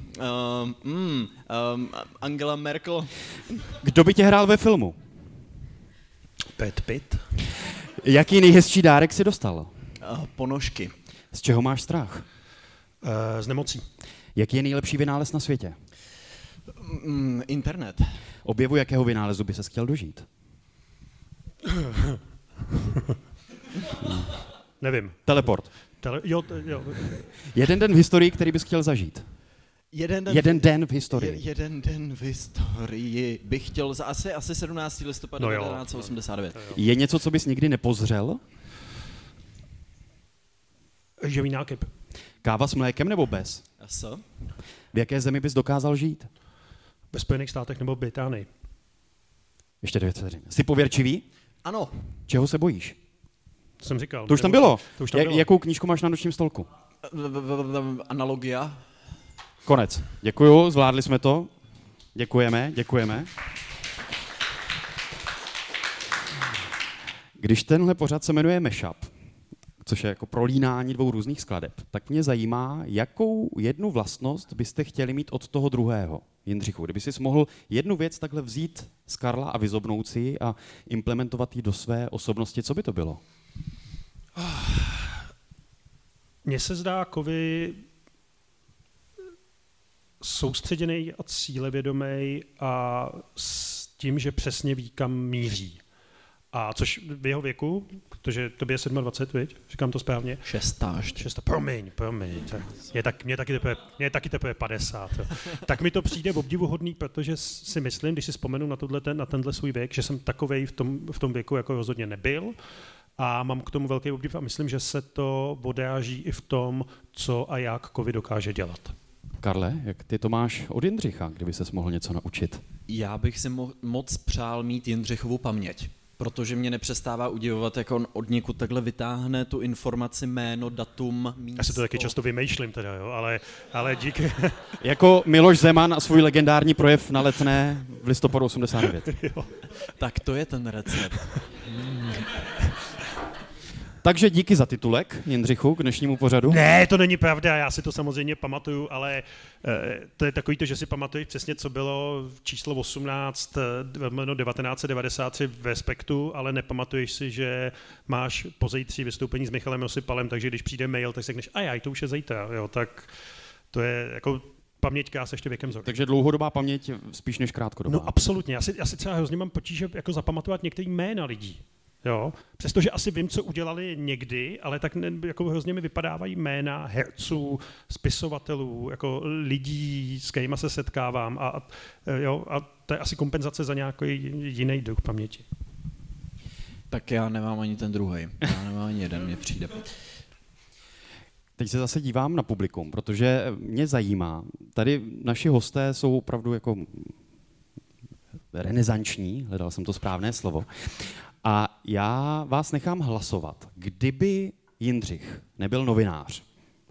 um, mm, um, Angela Merkel. Kdo by tě hrál ve filmu? Pet Pit. Jaký nejhezčí dárek si dostal? Uh, ponožky. Z čeho máš strach? Uh, z nemocí. Jaký je nejlepší vynález na světě? Mm, internet. Objevu jakého vynálezu by se chtěl dožít? Nevím. Teleport. Tele, jo, jo. Jeden den v historii, který bys chtěl zažít. Jeden den, Jeden den v je, historii. jeden den v historii bych chtěl za asi, asi 17. listopadu No jo. 1989. Je něco, co bys nikdy nepozřel? Živý nákyp. Káva s mlékem nebo bez? A co? V jaké zemi bys dokázal žít? Ve Spojených státech nebo Británii. Ještě dvě vteřiny. Jsi pověrčivý? Ano, Čeho se bojíš? To jsem říkal. To už tam bylo. To už tam bylo. Jakou knížku máš na nočním stolku? analogia. Konec. Děkuju, zvládli jsme to. Děkujeme, děkujeme. Když tenhle pořad se jmenuje Mashup, což je jako prolínání dvou různých skladeb, tak mě zajímá, jakou jednu vlastnost byste chtěli mít od toho druhého. Jindřichu, kdyby si mohl jednu věc takhle vzít z Karla a vyzobnout si ji a implementovat ji do své osobnosti, co by to bylo? Mně se zdá Kovy soustředěný a cílevědomý a s tím, že přesně ví, kam míří. A což v jeho věku, protože tobě je 27, viď? říkám to správně, Šestá ještě. Šesta, promiň, promiň. Tak je tak, mě, taky teprve, mě taky teprve 50. Jo. <laughs> Tak mi to přijde obdivuhodný, protože si myslím, když si vzpomenu na, tohle, ten, na tenhle svůj věk, že jsem takovej v tom, v tom věku jako rozhodně nebyl a mám k tomu velký obdiv a myslím, že se to odráží i v tom, co a jak kovy dokáže dělat. Karle, jak ty to máš od Jindřicha, kdyby se mohl něco naučit? Já bych si mo- moc přál mít Jindřichovu paměť, protože mě nepřestává udivovat, jak on od někud takhle vytáhne tu informaci, jméno, datum, místo. Já si to taky často vymýšlím teda, jo, ale, ale díky. <laughs> Jako Miloš Zeman a svůj legendární projev na letné v listopadu 89. <laughs> jo. Tak to je ten recept. <laughs> Takže díky za titulek, Jindřichu, k dnešnímu pořadu. Ne, to není pravda, já si to samozřejmě pamatuju, ale eh, to je takový to, že si pamatuješ přesně, co bylo číslo 18, eh, jméno 1993 v Respektu, ale nepamatuješ si, že máš pozejtří vystoupení s Michalem Osipalem, takže když přijde mail, tak si řekneš, a já, to už je zítra, jo, tak to je jako paměťka se ještě věkem zhorší. Takže dlouhodobá paměť spíš než krátkodobá. No absolutně, já si, já si třeba hrozně mám potíže jako zapamatovat některý jména lidí. Jo? Přestože asi vím, co udělali někdy, ale tak ne, jako hrozně mi vypadávají jména herců, spisovatelů, jako lidí, s kterými se setkávám a, a, jo, a to je asi kompenzace za nějaký jiný druh paměti. Tak já nemám ani ten druhý. Já nemám ani jeden, mě přijde. Teď se zase dívám na publikum, protože mě zajímá, tady naši hosté jsou opravdu jako renesanční, hledal jsem to správné slovo, a já vás nechám hlasovat. Kdyby Jindřich nebyl novinář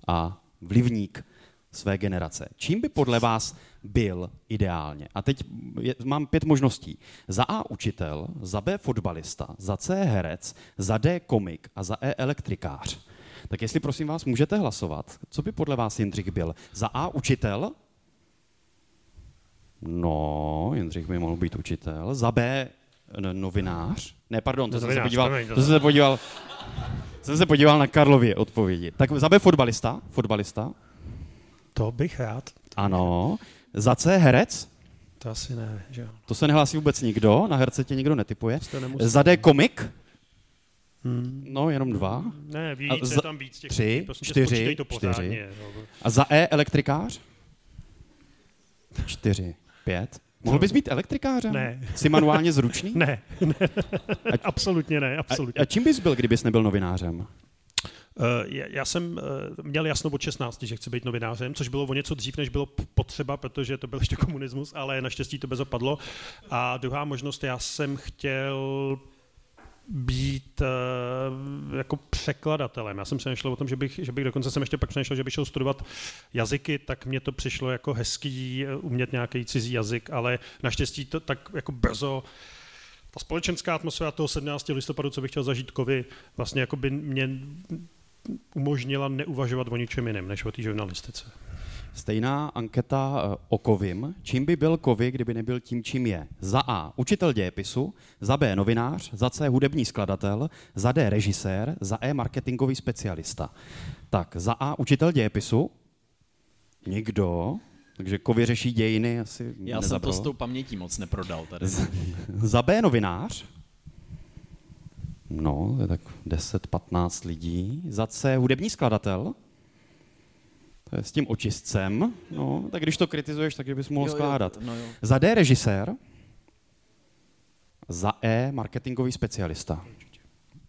a vlivník své generace, čím by podle vás byl ideálně? A teď je, mám pět možností. Za A učitel, za B fotbalista, za C herec, za D komik a za E elektrikář. Tak jestli prosím vás můžete hlasovat, co by podle vás Jindřich byl? Za A učitel? No, Jindřich by mohl být učitel. Za B novinář? Ne, pardon, to, jsem se podíval, to jsem se podíval, jsem se podíval na Karlově odpovědi. Tak za B fotbalista? Fotbalista? To bych rád. Ano. Za C herec? To asi ne, že jo. To se nehlásí vůbec nikdo, na herce tě nikdo netypuje. Za D komik? Hmm. No, jenom dva. Ne, víc, a za, je tam víc těch Tři, prostě čtyři, to čtyři. A za E elektrikář? Čtyři, pět. Mohl bys být elektrikářem? Ne. Jsi manuálně zručný? ne, ne. A, absolutně ne, absolutně. A, a čím bys byl, kdybys nebyl novinářem? Uh, já jsem uh, měl jasno od 16, že chci být novinářem, což bylo o něco dřív, než bylo potřeba, protože to byl ještě komunismus, ale naštěstí to bezopadlo. A druhá možnost, já jsem chtěl být uh, jako překladatelem. Já jsem přemýšlel o tom, že bych, že bych dokonce jsem ještě pak přemýšlel, že bych šel studovat jazyky, tak mně to přišlo jako hezký uh, umět nějaký cizí jazyk, ale naštěstí to tak jako brzo ta společenská atmosféra toho 17. listopadu, co bych chtěl zažít kovy, vlastně jako by mě umožnila neuvažovat o ničem jiném, než o té žurnalistice. Stejná anketa eh, o Kovim. Čím by byl Kovy, kdyby nebyl tím, čím je? Za A. Učitel dějepisu, za B. Novinář, za C. Hudební skladatel, za D. Režisér, za E. Marketingový specialista. Tak, za A. Učitel dějepisu. Nikdo. Takže Kovy řeší dějiny asi Já jsem to s tou pamětí moc neprodal tady. za B. Novinář. No, je tak 10-15 lidí. Za C. Hudební skladatel s tím očistcem, no, tak když to kritizuješ, tak bys mohl jo, skládat. Jo, no jo. Za D režisér, za E marketingový specialista.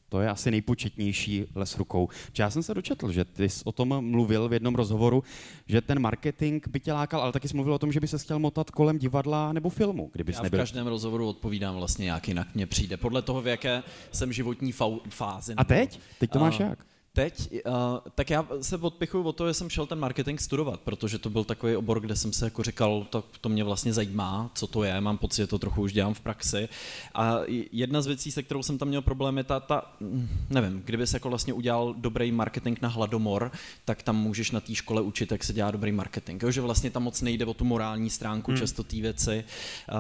To je asi nejpočetnější les rukou. Já jsem se dočetl, že ty jsi o tom mluvil v jednom rozhovoru, že ten marketing by tě lákal, ale taky jsi mluvil o tom, že by se chtěl motat kolem divadla nebo filmu, kdyby Já nebyl. v každém rozhovoru odpovídám vlastně nějak jinak mně přijde. Podle toho, v jaké jsem životní fázi. A teď? Teď to máš jak? Teď, uh, tak já se odpichuju o to, že jsem šel ten marketing studovat, protože to byl takový obor, kde jsem se jako říkal, to, to mě vlastně zajímá, co to je, mám pocit, že to trochu už dělám v praxi. A jedna z věcí, se kterou jsem tam měl problém, je ta, ta nevím, kdyby se jako vlastně udělal dobrý marketing na hladomor, tak tam můžeš na té škole učit, jak se dělá dobrý marketing. Jo, že vlastně tam moc nejde o tu morální stránku hmm. často té věci, uh,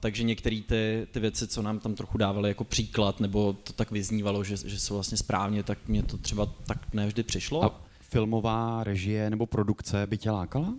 takže některé ty, ty věci, co nám tam trochu dávali jako příklad, nebo to tak vyznívalo, že, že jsou vlastně správně, tak mě to třeba tak nevždy přišlo. A filmová režie nebo produkce by tě lákala?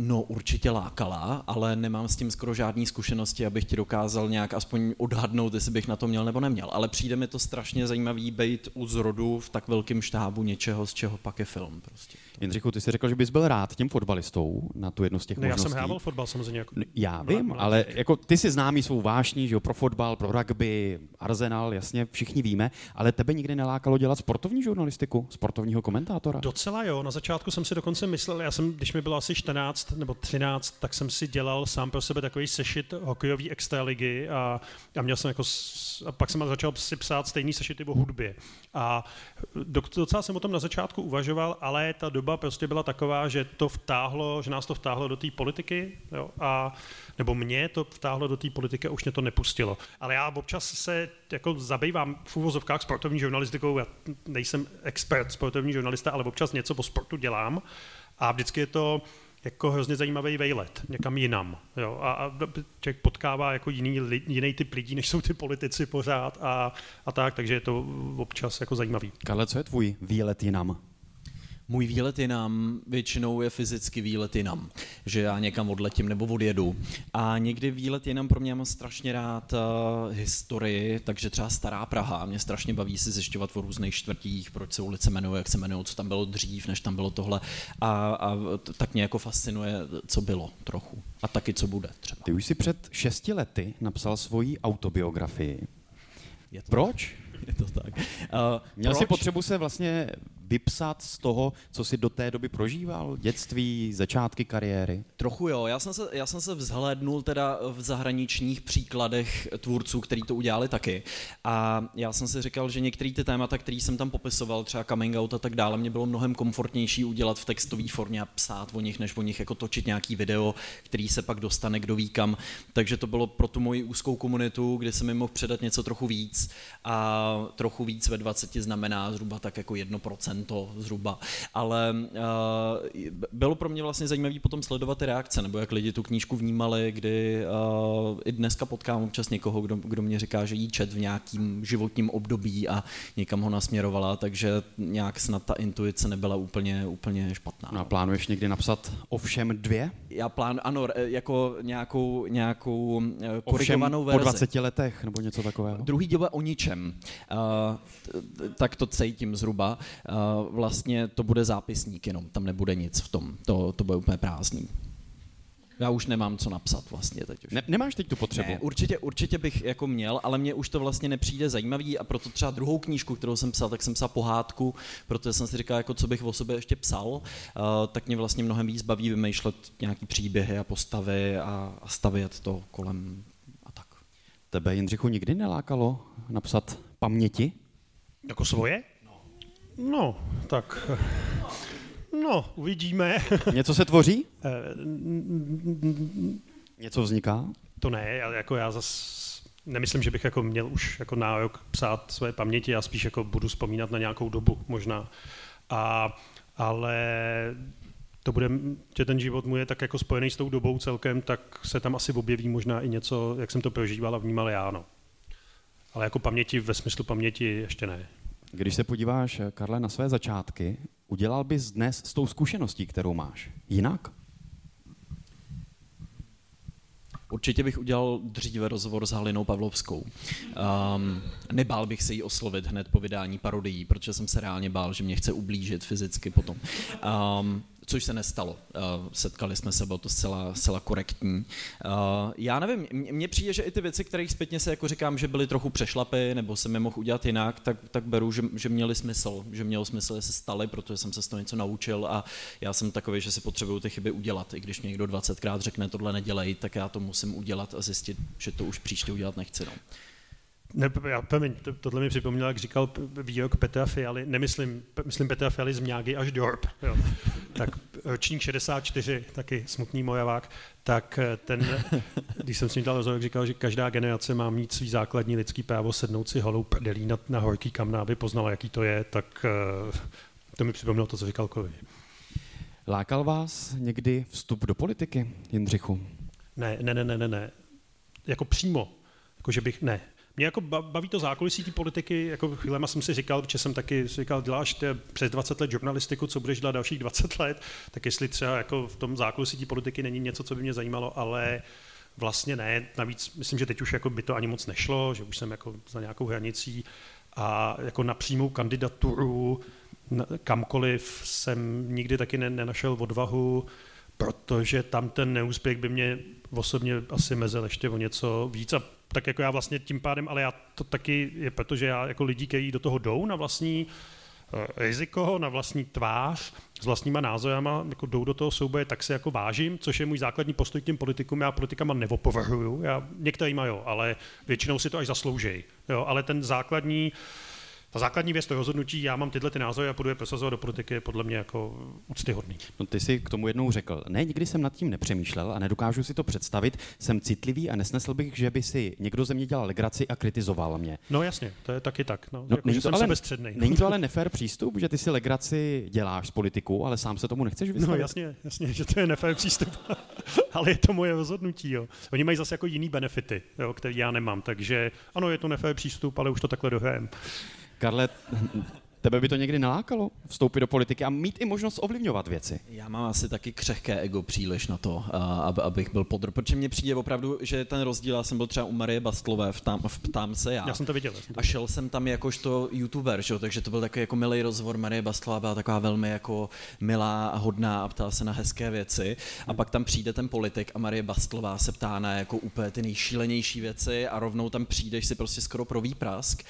No určitě lákala, ale nemám s tím skoro žádné zkušenosti, abych ti dokázal nějak aspoň odhadnout, jestli bych na to měl nebo neměl. Ale přijde mi to strašně zajímavý být u zrodu v tak velkém štábu něčeho, z čeho pak je film. Prostě. Jindřichu, ty jsi řekl, že bys byl rád tím fotbalistou na tu jednu z těch ne, možností. Já jsem hrával fotbal samozřejmě. Jako já vím, mladý. ale jako ty si známý svou vášní, že jo, pro fotbal, pro rugby, Arsenal, jasně, všichni víme, ale tebe nikdy nelákalo dělat sportovní žurnalistiku, sportovního komentátora? Docela jo, na začátku jsem si dokonce myslel, já jsem, když mi bylo asi 14 nebo 13, tak jsem si dělal sám pro sebe takový sešit hokejový extraligy a, a měl jsem jako, a pak jsem začal si psát stejný sešity o hudbě. A docela jsem o tom na začátku uvažoval, ale ta doba prostě byla taková, že to vtáhlo, že nás to vtáhlo do té politiky, jo, a, nebo mě to vtáhlo do té politiky a už mě to nepustilo. Ale já občas se jako zabývám v úvozovkách sportovní žurnalistikou, já nejsem expert sportovní žurnalista, ale občas něco o sportu dělám a vždycky je to jako hrozně zajímavý vejlet někam jinam. Jo? A, a člověk potkává jako jiný, jiný typ lidí, než jsou ty politici pořád a, a tak, takže je to občas jako zajímavý. Karle, co je tvůj výlet jinam? Můj výlet jinam většinou je fyzicky výlet jinam, že já někam odletím nebo odjedu. A někdy výlet jinam pro mě mám strašně rád uh, historii, takže třeba Stará Praha. Mě strašně baví si zjišťovat o různých čtvrtích, proč se ulice jmenuje, jak se jmenují, co tam bylo dřív, než tam bylo tohle. A, a tak mě jako fascinuje, co bylo trochu. A taky, co bude třeba. Ty už si před šesti lety napsal svoji autobiografii. Je to Proč? <laughs> Je to tak. Uh, Měl proč? jsi potřebu se vlastně vypsat z toho, co si do té doby prožíval? Dětství, začátky kariéry? Trochu jo. Já jsem se, já jsem se vzhlédnul teda v zahraničních příkladech tvůrců, kteří to udělali taky. A já jsem si říkal, že některé ty témata, které jsem tam popisoval, třeba coming out a tak dále, mě bylo mnohem komfortnější udělat v textové formě a psát o nich, než o nich jako točit nějaký video, který se pak dostane kdo ví kam. Takže to bylo pro tu moji úzkou komunitu, kde jsem mi mohl předat něco trochu víc a trochu víc ve 20 znamená zhruba tak jako 1% to zhruba. Ale uh, bylo pro mě vlastně zajímavé potom sledovat ty reakce, nebo jak lidi tu knížku vnímali, kdy uh, i dneska potkám občas někoho, kdo, kdo mě říká, že jí čet v nějakým životním období a někam ho nasměrovala, takže nějak snad ta intuice nebyla úplně, úplně špatná. No a plánuješ někdy napsat ovšem dvě? Já plán, ano, jako nějakou, nějakou eh, korigovanou verzi. po 20 letech nebo něco takového? Druhý díl o ničem. Uh, tak to cítím zhruba. Uh, vlastně to bude zápisník jenom, tam nebude nic v tom, to, to bude úplně prázdný. Já už nemám co napsat vlastně teď už. Ne, nemáš teď tu potřebu? Ne, určitě, určitě bych jako měl, ale mně už to vlastně nepřijde zajímavý a proto třeba druhou knížku, kterou jsem psal, tak jsem psal pohádku, protože jsem si říkal, jako co bych o sobě ještě psal, uh, tak mě vlastně mnohem víc baví vymýšlet nějaký příběhy a postavy a, a stavět to kolem a tak. Tebe, Jindřichu, nikdy nelákalo napsat paměti? Jako svoje? No, tak... No, uvidíme. Něco se tvoří? Něco vzniká? To ne, jako já zas nemyslím, že bych jako měl už jako nárok psát své paměti, já spíš jako budu vzpomínat na nějakou dobu možná. A, ale to bude, že ten život mu je tak jako spojený s tou dobou celkem, tak se tam asi objeví možná i něco, jak jsem to prožíval a vnímal já, no. Ale jako paměti ve smyslu paměti ještě ne. Když se podíváš, Karle, na své začátky, udělal bys dnes s tou zkušeností, kterou máš, jinak? Určitě bych udělal dříve rozhovor s Halinou Pavlovskou. Um, nebál bych se jí oslovit hned po vydání parodií, protože jsem se reálně bál, že mě chce ublížit fyzicky potom. Um, což se nestalo. Uh, setkali jsme se, bylo to zcela, zcela korektní. Uh, já nevím, mně přijde, že i ty věci, které zpětně se jako říkám, že byly trochu přešlapy, nebo jsem je mohl udělat jinak, tak, tak beru, že, že měli smysl, že mělo smysl, že se staly, protože jsem se z toho něco naučil a já jsem takový, že si potřebuju ty chyby udělat. I když mě někdo 20krát řekne, tohle nedělej, tak já to musím udělat a zjistit, že to už příště udělat nechci. No. Ne, já, promiň, to, tohle mi připomněl, jak říkal výrok Petra Fialy, nemyslím, myslím Petra Fialy z Mňágy až Dorp, jo. tak ročník 64, taky smutný mojavák, tak eh, ten, když jsem s ním dal rozhovor, říkal, že každá generace má mít svý základní lidský právo sednout si holou prdelí na, na horký kamna, aby poznala, jaký to je, tak eh, to mi připomnělo to, co říkal Kovi. Lákal vás někdy vstup do politiky, Jindřichu? Ne, ne, ne, ne, ne, ne. Jako přímo. Jako, že bych, ne, mě jako baví to zákulisí té politiky, jako chvílema jsem si říkal, že jsem taky si říkal, děláš ty přes 20 let žurnalistiku, co budeš dělat dalších 20 let, tak jestli třeba jako v tom zákulisí té politiky není něco, co by mě zajímalo, ale vlastně ne. Navíc myslím, že teď už jako by to ani moc nešlo, že už jsem jako za nějakou hranicí a jako na přímou kandidaturu kamkoliv jsem nikdy taky nenašel odvahu, protože tam ten neúspěch by mě osobně asi mezil ještě o něco víc a tak jako já vlastně tím pádem, ale já to taky je, protože já jako lidi, kteří do toho jdou na vlastní uh, riziko, na vlastní tvář, s vlastníma názorama, jako jdou do toho souboje, tak se jako vážím, což je můj základní postoj k těm politikům. Já politikama neopovrhuju, já některýma jo, ale většinou si to až zaslouží. Jo, ale ten základní uh, ta základní věc, to rozhodnutí, já mám tyhle ty názory a půjdu je prosazovat do politiky, je podle mě jako úctyhodný. No ty si k tomu jednou řekl, ne, nikdy jsem nad tím nepřemýšlel a nedokážu si to představit, jsem citlivý a nesnesl bych, že by si někdo ze mě dělal legraci a kritizoval mě. No jasně, to je taky tak. No. no jako, není, to ale, není to <laughs> ale nefér přístup, že ty si legraci děláš z politiku, ale sám se tomu nechceš vystavit? No jasně, jasně, že to je nefér přístup, <laughs> ale je to moje rozhodnutí. Jo. Oni mají zase jako jiný benefity, jo, který já nemám, takže ano, je to nefér přístup, ale už to takhle dohrajem. Karle, Tebe by to někdy nalákalo vstoupit do politiky a mít i možnost ovlivňovat věci? Já mám asi taky křehké ego příliš na to, ab, abych byl podr. Protože mně přijde opravdu, že ten rozdíl, já jsem byl třeba u Marie Bastlové v, tam, v Ptám se já. Já jsem to viděl. Jsem to a šel jsem tam jakožto youtuber, že? takže to byl takový jako milý rozhovor. Marie Bastlová byla taková velmi jako milá a hodná a ptala se na hezké věci. A pak tam přijde ten politik a Marie Bastlová se ptá na jako úplně ty nejšílenější věci a rovnou tam přijdeš si prostě skoro pro výprask.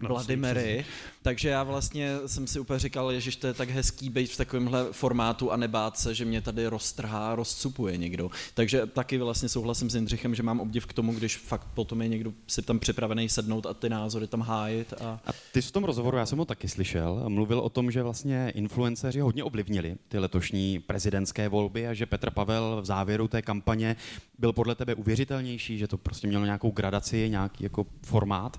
Bloody Mary. No. Takže já vlastně jsem si úplně říkal, že to je tak hezký být v takovémhle formátu a nebát se, že mě tady roztrhá, rozcupuje někdo. Takže taky vlastně souhlasím s Jindřichem, že mám obdiv k tomu, když fakt potom je někdo si tam připravený sednout a ty názory tam hájit. A... a ty v tom rozhovoru, já jsem ho taky slyšel, mluvil o tom, že vlastně influenceři hodně ovlivnili ty letošní prezidentské volby a že Petr Pavel v závěru té kampaně byl podle tebe uvěřitelnější, že to prostě mělo nějakou gradaci, nějaký jako formát.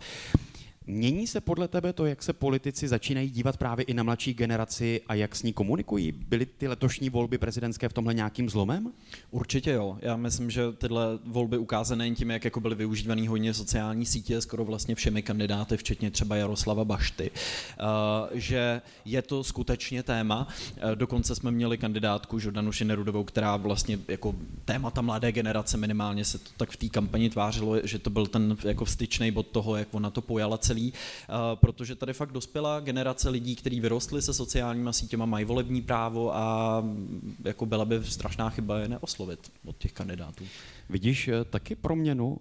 Mění se podle tebe to, jak se politici začínají dívat právě i na mladší generaci a jak s ní komunikují? Byly ty letošní volby prezidentské v tomhle nějakým zlomem? Určitě jo. Já myslím, že tyhle volby ukázané tím, jak jako byly využívané hodně sociální sítě, skoro vlastně všemi kandidáty, včetně třeba Jaroslava Bašty, uh, že je to skutečně téma. Uh, dokonce jsme měli kandidátku Žordanu Šinerudovou, která vlastně jako témata mladé generace minimálně se to tak v té kampani tvářilo, že to byl ten jako vstyčný bod toho, jak ona to pojala celý, eh, protože tady fakt dospěla generace lidí, kteří vyrostli se sociálníma sítěma, mají volební právo a mm, jako byla by strašná chyba je neoslovit od těch kandidátů. Vidíš eh, taky proměnu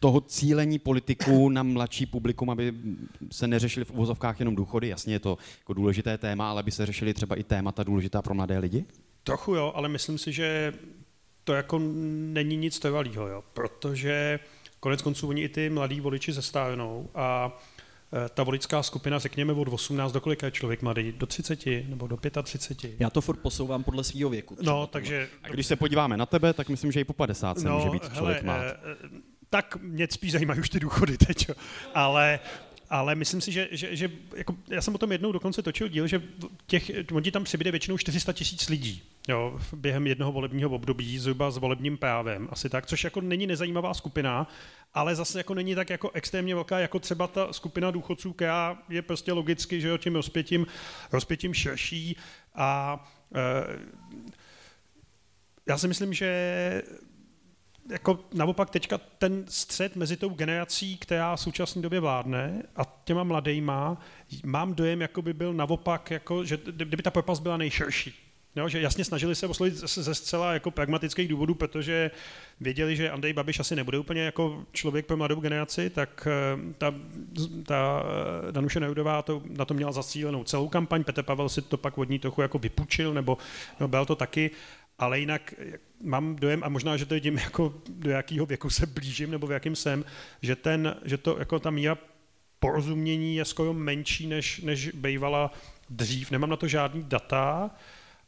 toho cílení politiků na mladší publikum, aby se neřešili v uvozovkách jenom důchody, jasně je to jako důležité téma, ale aby se řešili třeba i témata důležitá pro mladé lidi? Trochu jo, ale myslím si, že to jako není nic trvalého, jo, protože Konec konců oni i ty mladí voliči zestárnou a e, ta voličská skupina, řekněme od 18 do kolika je člověk mladý? Do 30 nebo do 35? Já to furt posouvám podle svého věku. No, takže... A když se podíváme na tebe, tak myslím, že i po 50 se no, může být člověk mlad. E, tak mě spíš zajímají už ty důchody teď, ale ale myslím si, že, že, že jako, já jsem o tom jednou dokonce točil díl, že těch, oni tam přibyde většinou 400 tisíc lidí jo, během jednoho volebního období, zhruba s volebním právem, asi tak, což jako není nezajímavá skupina, ale zase jako není tak jako extrémně velká, jako třeba ta skupina důchodců, která je prostě logicky, že jo, tím rozpětím, rozpětím širší. A e, já si myslím, že jako naopak teďka ten střed mezi tou generací, která v současné době vládne a těma mladejma, mám dojem, jako by byl naopak, jako, že kdyby ta propast byla nejširší. Jo, že jasně snažili se oslovit ze zcela jako pragmatických důvodů, protože věděli, že Andrej Babiš asi nebude úplně jako člověk pro mladou generaci, tak eh, ta, ta eh, Danuše Neudová to, na to měla zacílenou celou kampaň, Petr Pavel si to pak od ní trochu jako vypučil, nebo no, byl to taky, ale jinak mám dojem, a možná, že to tím, jako do jakého věku se blížím, nebo v jakým jsem, že, ten, že to jako ta míra porozumění je skoro menší, než, než bývala dřív. Nemám na to žádný data,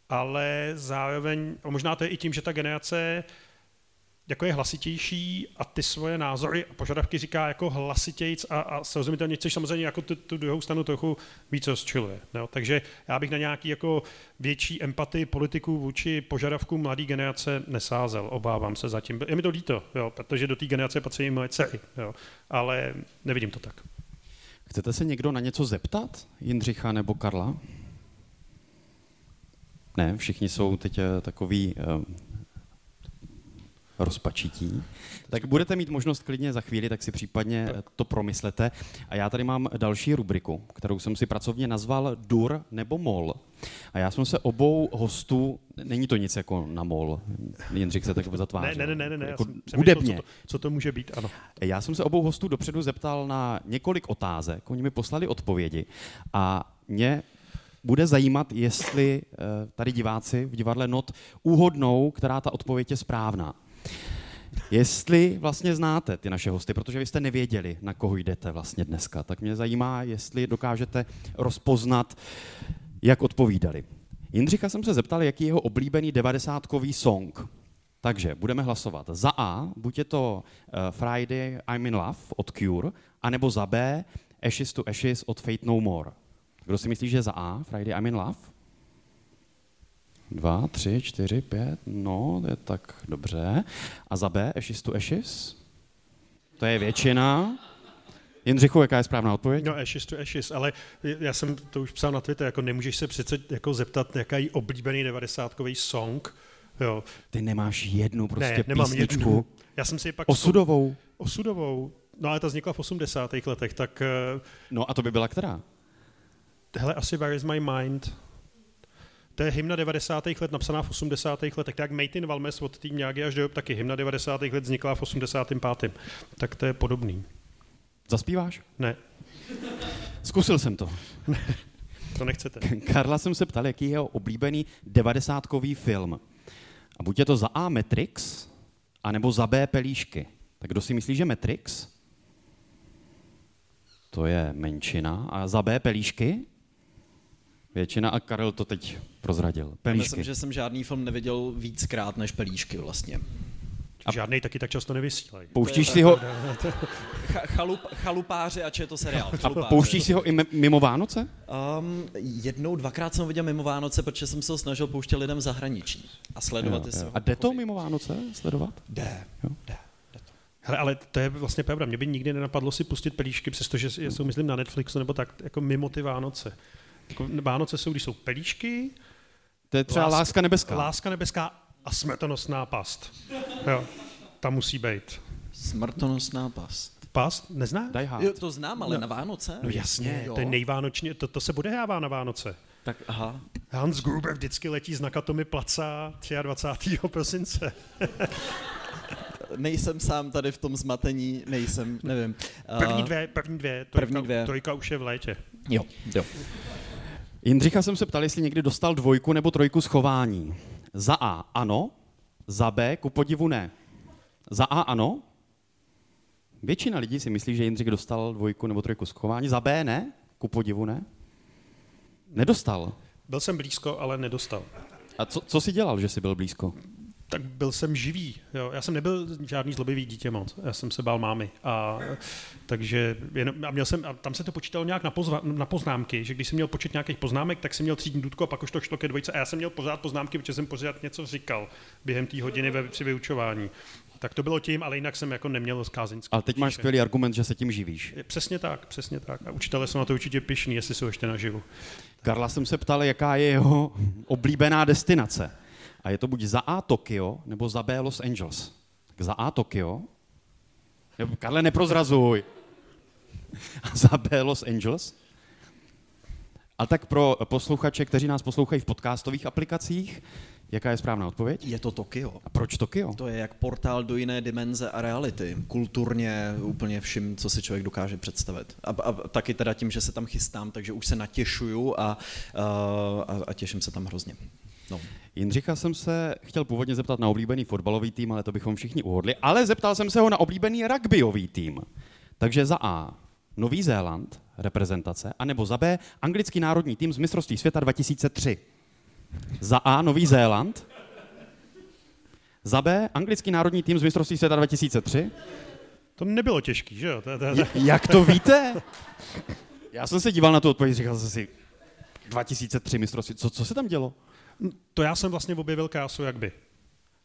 ale zároveň, a možná to je i tím, že ta generace jako je hlasitější a ty svoje názory a požadavky říká jako hlasitějc a, a srozumitelně, což samozřejmě jako tu, tu druhou stranu trochu víc rozčiluje. No? Takže já bych na nějaký jako větší empatii politiků vůči požadavků mladé generace nesázel, obávám se zatím. Je mi to líto, jo, protože do té generace patří i moje dcery, jo, ale nevidím to tak. Chcete se někdo na něco zeptat? Jindřicha nebo Karla? Ne, všichni jsou teď eh, takový uh, rozpačití. Tak budete mít možnost klidně za chvíli, tak si případně to promyslete. A já tady mám další rubriku, kterou jsem si pracovně nazval Dur nebo Mol. A já jsem se obou hostů, není to nic jako na mol, Jindřich se tak zatváří. Ne, ne, ne, ne, ne jako hudebně. Co to, co to může být, ano. Já jsem se obou hostů dopředu zeptal na několik otázek, oni mi poslali odpovědi a mě bude zajímat, jestli eh, tady diváci v divadle Not uhodnou, která ta odpověď je správná. Jestli vlastně znáte ty naše hosty, protože vy jste nevěděli, na koho jdete vlastně dneska, tak mě zajímá, jestli dokážete rozpoznat, jak odpovídali. Jindřicha jsem se zeptal, jaký je jeho oblíbený devadesátkový song. Takže budeme hlasovat za A, buď je to uh, Friday I'm in Love od Cure, anebo za B Ashes to Ashes od Fate No More. Kdo si myslí, že za A, Friday I'm in Love? Dva, tři, čtyři, pět, no, je tak dobře. A za B, Ashes to Ashes? To je většina. Jindřichu, jaká je správná odpověď? No, Ashes to Ashes, ale já jsem to už psal na Twitter, jako nemůžeš se přece jako zeptat, jaká je oblíbený 90 song. Jo. Ty nemáš jednu prostě ne, nemám písničku. jednu. Já jsem si pak... Osudovou. Osudovou. No ale ta vznikla v 80. letech, tak... eh, No a to by byla která? Hele, asi Where is my mind? To je hymna 90. let, napsaná v 80. letech. Tak Mejtin Valmes od tým nějaký až do Job, taky hymna 90. let vznikla v 85. Tak to je podobný. Zaspíváš? Ne, Zkusil jsem to. <laughs> to nechcete. Karla jsem se ptal, jaký je jeho oblíbený devadesátkový film. A buď je to za A Matrix, anebo za B Pelíšky. Tak kdo si myslí, že Matrix? To je menšina. A za B Pelíšky? Většina a Karel to teď prozradil. Já Pelíšky. myslím, že jsem žádný film neviděl víckrát než Pelíšky vlastně. A žádnej taky tak často nevysílají. Pouštíš si ho, <laughs> Ch- chalup, chalupáři, ač je to seriál. a Chalupáři. pouštíš si ho i mi- mimo Vánoce? Um, jednou, dvakrát jsem ho viděl mimo Vánoce, protože jsem se ho snažil pouštět lidem v zahraničí a sledovat, Jo, jestli jo. ho A jde to mimo Vánoce sledovat? Jde, Jo. jde. Hele, ale to je vlastně pravda. Mě by nikdy nenapadlo si pustit pelíšky, přestože jsou, myslím, na Netflixu nebo tak, jako mimo ty Vánoce. Jako Vánoce jsou, když jsou pelíšky, To je třeba Láska- Láska nebeská. láska nebeská a smrtonosná past. Jo, ta musí být. Smrtonosná past. Past? Nezná? Die Hard. Jo, to znám, ale na Vánoce? No jasně, Jo. to je nejvánoční, to, to se odehrává na Vánoce. Tak aha. Hans Gruber vždycky letí z Nakatomi Placa 23. prosince. <laughs> Nejsem sám tady v tom zmatení, nejsem, nevím. První dvě, první dvě, trojka, První dvě. trojka už je v létě. Jo, jo. Jindřicha jsem se ptal, jestli někdy dostal dvojku nebo trojku schování. Za A ano, za B ku podivu ne. Za A ano. Většina lidí si myslí, že Jindřich dostal dvojku nebo trojku schování. Za B ne, ku podivu ne. Nedostal. Byl jsem blízko, ale nedostal. A co, co jsi dělal, že jsi byl blízko? Tak byl jsem živý. Jo. Já jsem nebyl žádný zlobivý dítě moc. Já jsem se bál mámy. A, takže jenom, a měl jsem, a tam se to počítalo nějak na, pozva, na poznámky, že když jsem měl počet nějakých poznámek, tak jsem měl třídní dudku a pak už to šlo ke dvojce. A já jsem měl pořád poznámky, protože jsem pořád něco říkal během té hodiny ve, při vyučování. Tak to bylo tím, ale jinak jsem jako neměl zkázeňský. Ale teď máš skvělý argument, že se tím živíš. Přesně tak, přesně tak. A učitelé jsou na to určitě pišní, jestli jsou ještě naživu. Karla jsem se ptal, jaká je jeho oblíbená destinace. A je to buď za A Tokio, nebo za B Los Angeles. Tak za A Tokio. Nebo, Karle, neprozrazuj. A <laughs> za B Los Angeles. A tak pro posluchače, kteří nás poslouchají v podcastových aplikacích, jaká je správná odpověď? Je to Tokio. A proč Tokio? To je jak portál do jiné dimenze a reality. Kulturně úplně vším, co si člověk dokáže představit. A, a taky teda tím, že se tam chystám, takže už se natěšuju a, a, a, a těším se tam hrozně. No. Jindřicha jsem se chtěl původně zeptat na oblíbený fotbalový tým, ale to bychom všichni uhodli, ale zeptal jsem se ho na oblíbený rugbyový tým. Takže za A Nový Zéland, reprezentace, anebo za B anglický národní tým z mistrovství světa 2003. Za A Nový Zéland, za B anglický národní tým z mistrovství světa 2003. To nebylo těžký, že jo? Jak to víte? Já jsem se díval na tu odpověď, říkal jsem si, 2003 mistrovství, co, co se tam dělo? To já jsem vlastně objevil krásu jak by.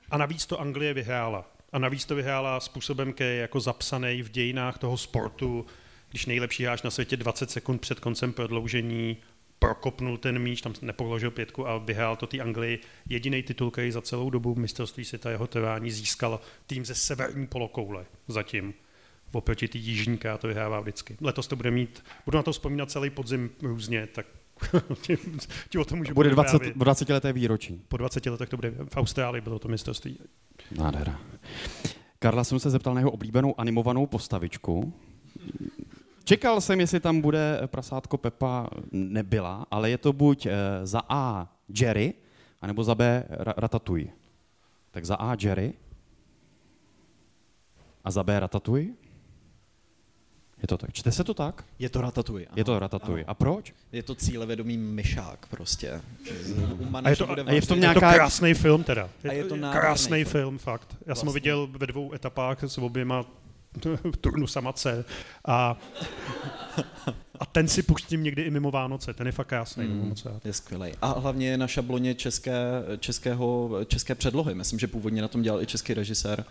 A navíc to Anglie vyhrála. A navíc to vyhrála způsobem, který je jako zapsaný v dějinách toho sportu, když nejlepší hráč na světě 20 sekund před koncem prodloužení prokopnul ten míč, tam nepoložil pětku a vyhrál to té Anglii. Jediný titul, který za celou dobu mistrovství světa jeho trvání získal tým ze severní polokoule zatím. Oproti té jižní, která to vyhrává vždycky. Letos to bude mít, budu na to vzpomínat celý podzim různě, tak <laughs> ti, o tom můžu Bude povyprávět. 20, 20 leté výročí. Po 20 letech to bude v Austrálii, bylo to mistrovství. Nádhera. Karla jsem se zeptal na jeho oblíbenou animovanou postavičku. Čekal jsem, jestli tam bude prasátko Pepa, nebyla, ale je to buď eh, za A Jerry, anebo za B Ra- Ratatouille. Tak za A Jerry a za B Ratatouille. Je to tak. Čte se to tak? Je to Ratatouille. Je to Ratatouille. A proč? Je to cílevědomý myšák prostě. A je to- a je v tom nějaká- Je to krásný film teda. A je to krásný film. film. fakt. Já jsem Vlastně. ho viděl ve dvou etapách s oběma <laughs> turnu samace a, a ten si pustím někdy i mimo Vánoce, ten je fakt krásný. Mm, moc je skvělý. A hlavně je na šabloně české, českého, české předlohy. Myslím, že původně na tom dělal i český režisér,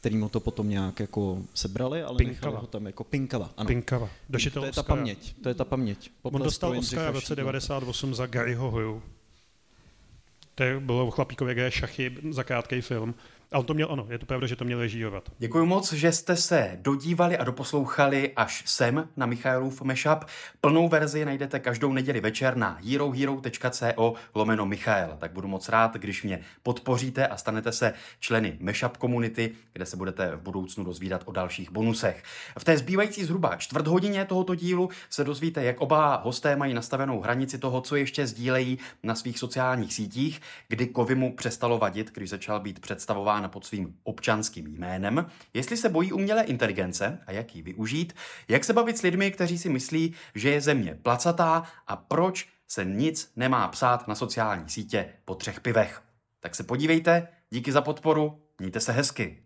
který mu to potom nějak jako sebrali, ale Pinkava. nechali ho tam jako Pinkava. Ano. Pinkava. to je ta paměť. To je ta paměť. Potlesk On dostal Oscar v roce 98 za Garyho Hoju. To bylo chlapíkově šachy za krátký film. A on to měl, ano, je to pravda, že to měl režírovat. Děkuji moc, že jste se dodívali a doposlouchali až sem na Michailův Meshup. Plnou verzi najdete každou neděli večer na herohero.co lomeno Michael. Tak budu moc rád, když mě podpoříte a stanete se členy Meshup komunity, kde se budete v budoucnu dozvídat o dalších bonusech. V té zbývající zhruba čtvrt hodině tohoto dílu se dozvíte, jak oba hosté mají nastavenou hranici toho, co ještě sdílejí na svých sociálních sítích, kdy Kovimu přestalo vadit, když začal být představován nazývána pod svým občanským jménem, jestli se bojí umělé inteligence a jak ji využít, jak se bavit s lidmi, kteří si myslí, že je země placatá a proč se nic nemá psát na sociální sítě po třech pivech. Tak se podívejte, díky za podporu, mějte se hezky.